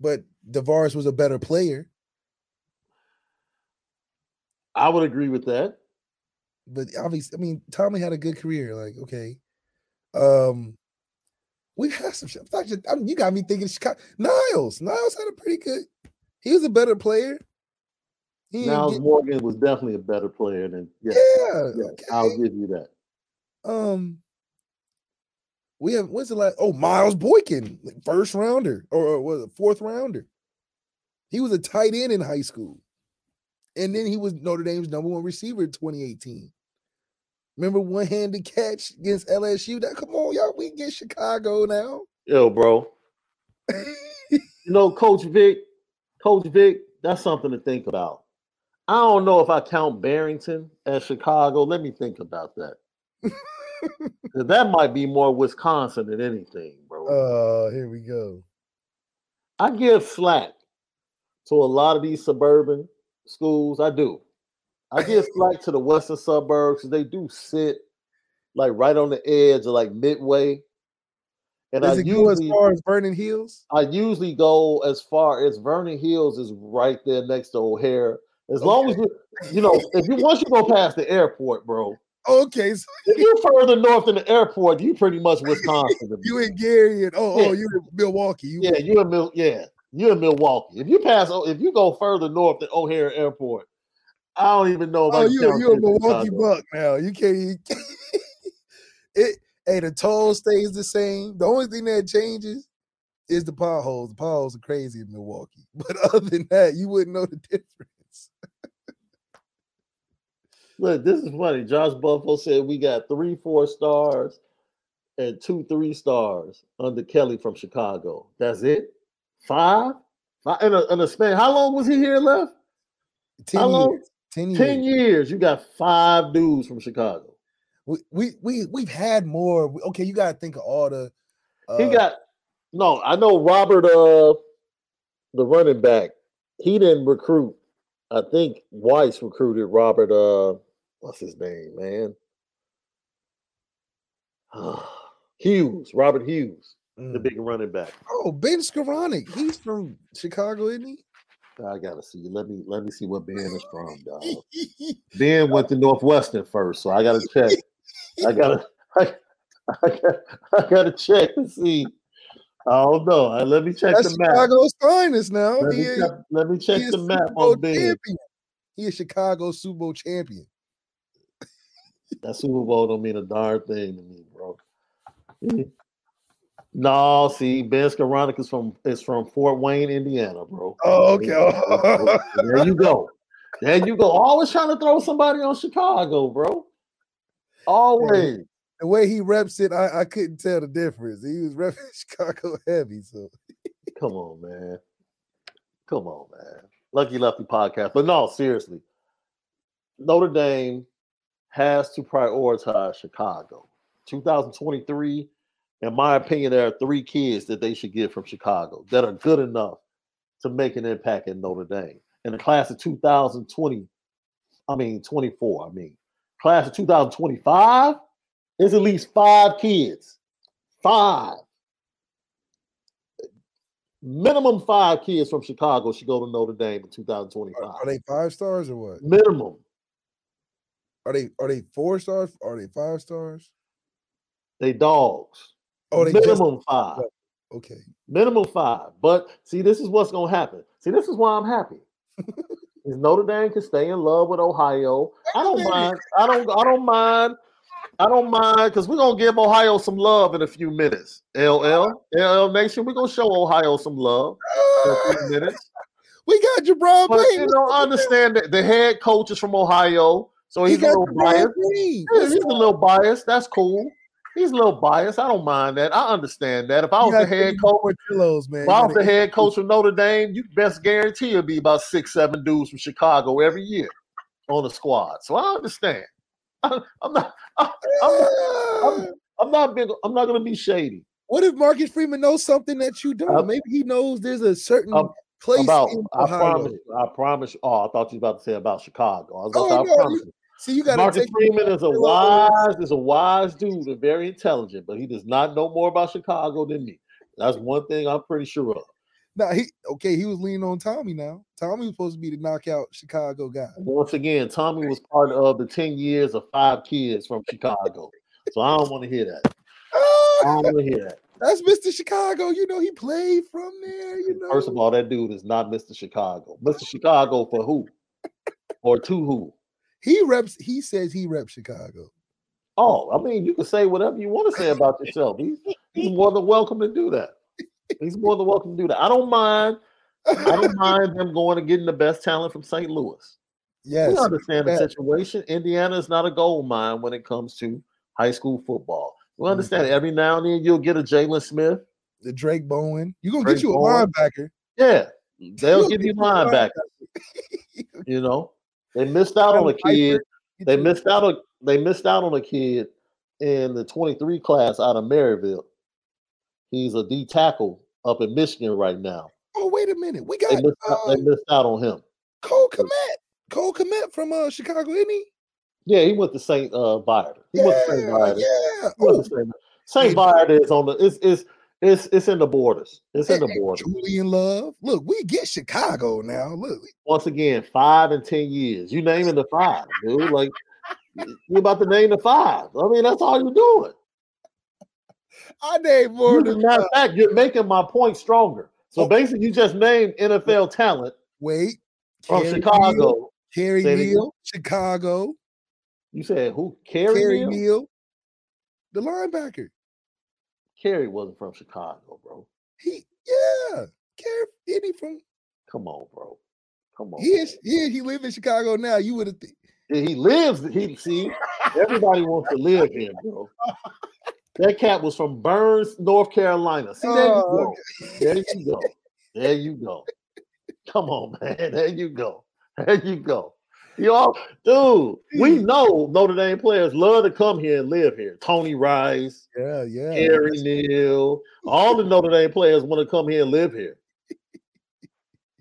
But Davaris was a better player. I would agree with that. But obviously, I mean, Tommy had a good career. Like, okay, um, we've had some. shit. I mean, you got me thinking Chicago. Niles, Niles had a pretty good. He was a better player. He Niles get- Morgan was definitely a better player than yeah. yeah, yeah, okay. I'll give you that. Um, we have what's the last? Oh, Miles Boykin, first rounder or, or was it fourth rounder? He was a tight end in high school, and then he was Notre Dame's number one receiver in 2018. Remember one handed catch against LSU? That come on, y'all, we get Chicago now. Yo, bro. You know, Coach Vic, Coach Vic, that's something to think about. I don't know if I count Barrington as Chicago. Let me think about that. that might be more Wisconsin than anything, bro. Oh, here we go. I give slack to a lot of these suburban schools. I do. I give slack to the western suburbs. They do sit like right on the edge of like midway. And Does I go as far as Vernon Hills? I usually go as far as Vernon Hills is right there next to O'Hare. As long as you, you know, if you once you go past the airport, bro, Okay, so if you're further north than the airport, you pretty much Wisconsin. you in Gary and oh, oh, you in Milwaukee. You yeah, you in Mil- yeah, you in Milwaukee. If you pass, if you go further north than O'Hare Airport, I don't even know. Oh, can you're you a Milwaukee buck now. You can't. You can't- it hey, the toll stays the same. The only thing that changes is the potholes. The potholes are crazy in Milwaukee, but other than that, you wouldn't know the difference. Look, this is funny. Josh Buffalo said we got three four stars and two three stars under Kelly from Chicago. That's it. Five. Five in a, in a span. How long was he here left? Ten How long? years. Ten years. Ten years. You got five dudes from Chicago. We we we we've had more. Okay, you got to think of all the. Uh, He got no. I know Robert, uh, the running back. He didn't recruit. I think Weiss recruited Robert. Uh, what's his name, man? Hughes, Robert Hughes, the mm. big running back. Oh, Ben Skowronek. He's from Chicago, isn't he? I gotta see. Let me let me see what Ben is from, dog. Ben went to Northwestern first, so I gotta check. I gotta I, I, gotta, I gotta check to see. I don't know. Let me check That's the map. Chicago's finest now. Let He me, is- check, let me check the map on Ben. champion. He is Chicago Super Bowl champion. That Super Bowl don't mean a darn thing to me, bro. no, see, Ben Skowronek is from is from Fort Wayne, Indiana, bro. Oh, okay. there you go. There you go. Always trying to throw somebody on Chicago, bro. Always. the way he reps it, I, I couldn't tell the difference. He was repping Chicago heavy. So Come on, man. Come on, man. Lucky Lefty podcast. But no, seriously. Notre Dame has to prioritize Chicago. 2023, in my opinion, there are three kids that they should get from Chicago that are good enough to make an impact in Notre Dame. In the class of 2020, I mean 24, I mean, class of 2025, there's at least five kids. Five minimum five kids from Chicago should go to Notre Dame in 2025. are, are they five stars or what? minimum. Are they are they four stars? Are they five stars? They dogs. Oh, they just minimum five. okay. Minimum five. But see, this is what's gonna happen. See, this is why I'm happy. is Notre Dame can stay in love with Ohio. I don't mind. I don't. I don't mind. I don't mind because we're gonna give Ohio some love in a few minutes. LL, LL Nation, we're gonna show Ohio some love in a few ah. minutes. We got Jabron But Payne. you know, I understand that the head coach is from Ohio, so He he's a little biased. Yeah, he's a little biased. That's cool. He's a little biased. I don't mind that. I understand that. If I was the head coach, man. if I was the head coach of Notre Dame, you best guarantee it'd be about six, seven dudes from Chicago every year on the squad. So I understand. I, I'm not. I, I'm not. I'm, I'm not big. I'm not going to be shady What if Marcus Freeman knows something that you don't? Maybe he knows there's a certain um, place about. I promise. I promise. Oh, I thought you were about to say about Chicago. I was about Oh, to I no, promise you. See, you got to Marcus take Freeman is a wise, is a wise dude and very intelligent, but he does not know more about Chicago than me. That's one thing I'm pretty sure of. Now he okay. He was leaning on Tommy. Now Tommy was supposed to be the knockout Chicago guy. Once again, Tommy was part of the 10 years of five kids from Chicago. So I don't want to hear that. I don't want to hear that. that's Mr. Chicago. You know he played from there. You know. First of all, that dude is not Mr. Chicago. Mr. Chicago for who? Or to who? He reps. He says he reps Chicago. Oh, I mean, you can say whatever you want to say about yourself. He's, he's more than welcome to do that. He's more than welcome to do that. I don't mind. I don't mind them going and getting the best talent from St. Louis. Yes. we understand the that. situation. Indiana is not a gold mine when it comes to high school football. We Mm-hmm. understand every now and then you'll get a Jaylon Smith. The Drayk Bowen. You're gonna Drayk get you a Bowen. linebacker. Yeah, they'll give you you. You know, they missed out on a kid. They missed out on they missed out on a kid in the 23 class out of Maryville. He's a D tackle up in Michigan right now. Oh wait a minute. We They got missed out, uh, they missed out on him. Cole Kmet. Cole Kmet from uh Chicago, isn't he? Yeah, he went to St. Uh, Viator. He went to St. Yeah, Viator. yeah. He went to St. Viator is on the it's it's it's it's in the borders. It's in the borders. Julian Love. Look, we get Chicago now. Look, Once again, five and ten years. You naming the five, dude. Like you're about to name the five. I mean, that's all you're doing. I named more than matter of fact, you're making my point stronger. So Oh. basically, you just named NFL talent wait. from Chicago. Neal, Kerry Say it again. Neal, Chicago. You said who? Neal? Neal, the linebacker. Kerry wasn't from Chicago, bro. He, yeah, Kerry, isn't he from? Come on, bro. Come on. He is, yeah, he live in Chicago now. You would have. Th- He lives. He see. Everybody wants to live here, bro. That cat was from Burns, North Carolina. See, there you Oh, go. There you go. There you go. Come on, man. There you go. There you go. Y'all, dude, we know Notre Dame players love to come here and live here. Tony Rice, yeah, yeah. Kerry Neal, all the Notre Dame players want to come here and live here.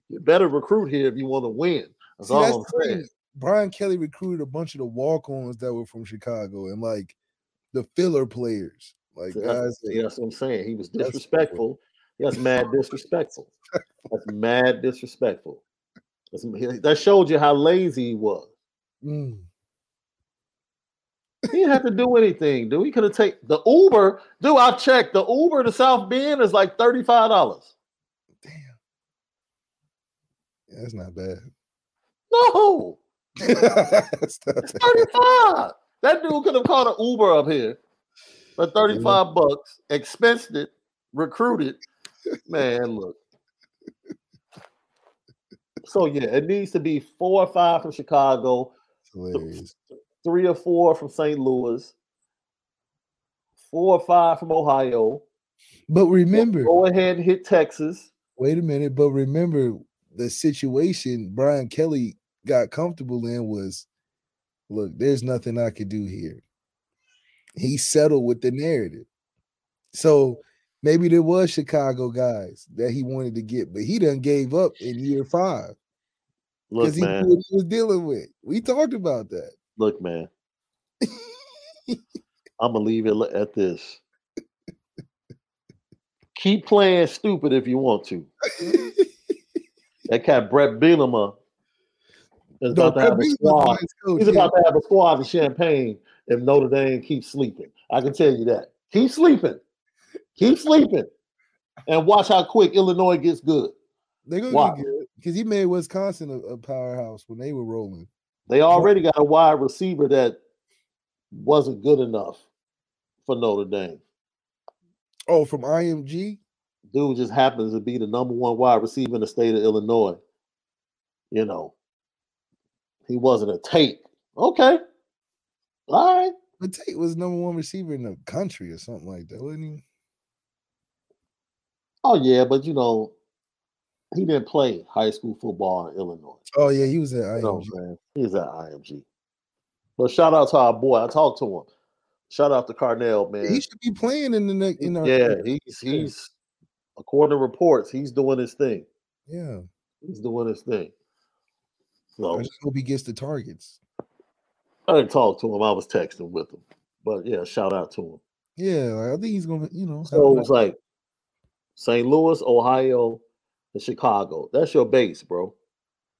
You better recruit here if you want to win. That's See, all that's I'm saying. Brian Kelly recruited a bunch of the walk-ons that were from Chicago and like the filler players, like See, guys. That's, that- that's what I'm saying. He was That's- disrespectful. That's mad disrespectful. That's mad disrespectful. That showed you how lazy he was. Mm. He didn't have to do anything, dude. He could have taken the Uber. Dude, I checked. The Uber to South Bend is like $35. Damn, yeah, that's not bad. No, That's not it's bad. 35. That dude could have called an Uber up here for 35 bucks, expensed it, recruited. Man, look. So yeah, it needs to be four or five from Chicago, three or four from St. Louis, four or five from Ohio. But remember, Go ahead and hit Texas. wait a minute. But remember, the situation Brian Kelly got comfortable in was, look, there's nothing I could do here. He settled with the narrative. So maybe there was Chicago guys that he wanted to get, but he done gave up in year five Look, because he man. knew what he was dealing with. We talked about that. Look, man. I'm gonna leave it at this. Keep playing stupid if you want to. That cat Bret Bielema is No, about to have a squad. He's about to have a squad in Champaign if Notre Dame keeps sleeping. I can tell you that. Keep sleeping. Keep sleeping. And watch how quick Illinois gets good. They're gonna Why? get good because he made Wisconsin a, a powerhouse when they were rolling. They already got a wide receiver that wasn't good enough for Notre Dame. Oh, from IMG. dude just happens to be the number one wide receiver in the state of Illinois. You know, he wasn't a tape. Okay. All right. But Tate was number one receiver in the country or something like that, wasn't he? Oh, yeah, but you know, he didn't play high school football in Illinois. Oh yeah, he was at You know IMG. what I'm saying? He's at IMG. But shout out to our boy. I talked to him. Shout out to Carnell, man. He should be playing in the next. In our, yeah, he's he's according to reports, he's doing his thing. yeah. He's doing his thing. So I just hope he gets the targets. I didn't talk to him. I was texting with him. But yeah, shout out to him. Yeah, I think he's gonna. You know, So a- it's like St. Louis, Ohio, and Chicago. That's your base, bro.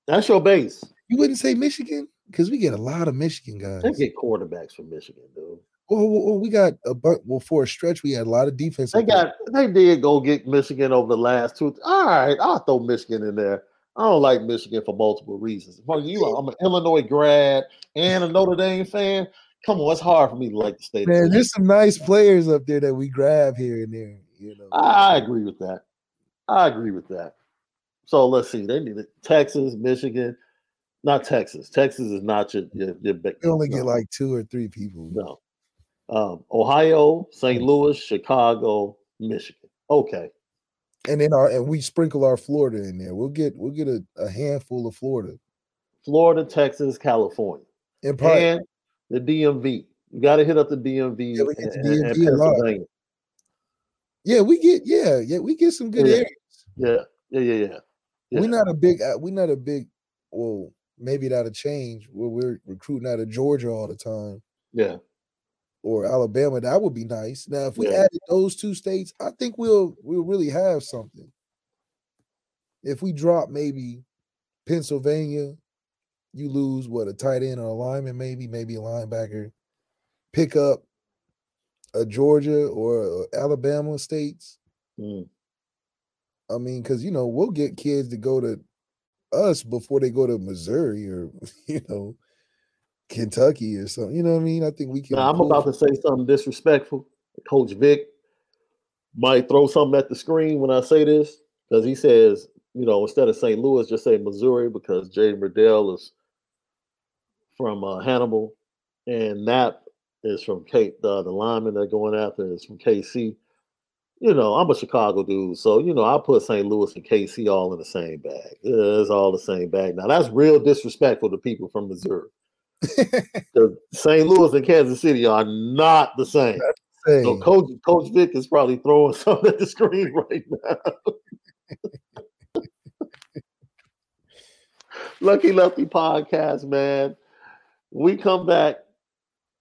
That's your base. you wouldn't say Michigan because we get a lot of Michigan guys. They get quarterbacks from Michigan, dude. Well, well, we got a bu- well for a stretch. We had a lot of defense. They got they did go get Michigan over the last two. All right, I'll throw Michigan in there. I don't like Michigan for multiple reasons. Fuck you, I'm an Illinois grad and a Notre Dame fan. Come on, it's hard for me to like the state. Man, there's some nice players up there that we grab here and there. You know, I agree with that. I agree with that. So let's see. They need it. Texas, Michigan, not Texas. Texas is not your your, your big. we only get like two or three people. no. Um, Ohio, St. Louis, Chicago, Michigan. Okay. And then our and we sprinkle our Florida in there. We'll get we'll get a, a handful of Florida Florida, Texas, California, and probably and the DMV. You got to hit up the DMV, Yeah, and, the and- and DMV a lot. Pennsylvania. Yeah we get yeah yeah we get some good Yeah. areas. Yeah, yeah, yeah, yeah. yeah. We're not a big uh, we're not a big well maybe that'll change where we're recruiting out of Georgia all the time. Yeah. Or Alabama, that would be nice. Now, if we Yeah. added those two states, I think we'll we'll really have something. If we drop maybe Pennsylvania, you lose what a tight end or a lineman, maybe, maybe a linebacker. Pick up a Georgia or a Alabama states. Mm. I mean, because you know we'll get kids to go to us before they go to Missouri or you know Kentucky or something. You know what I mean? I think we can. Now, I'm about to say something disrespectful. Coach Vic might throw something at the screen when I say this because he says, you know, instead of St. Louis, just say Missouri because Jaden Riddell is from uh, Hannibal and Knapp is from Cape. The, the lineman they're going after is from KC. You know, I'm a Chicago dude, so you know I put St. Louis and KC all in the same bag. It's all the same bag. Now that's real disrespectful to people from Missouri. St. Louis and Kansas City are not the same. So Coach Coach Vic is probably throwing something at the screen right now. Lucky Lefty podcast, man. We come back,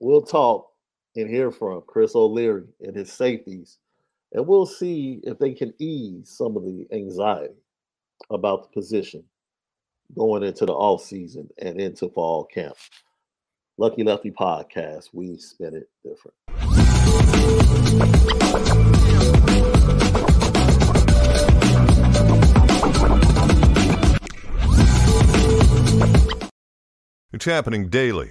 we'll talk and hear from Chris O'Leary and his safeties, and we'll see if they can ease some of the anxiety about the position going into the off season and into fall camp. Lucky Lefty podcast, we spin it different. It's happening daily.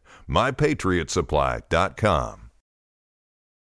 mypatriotsupply.com.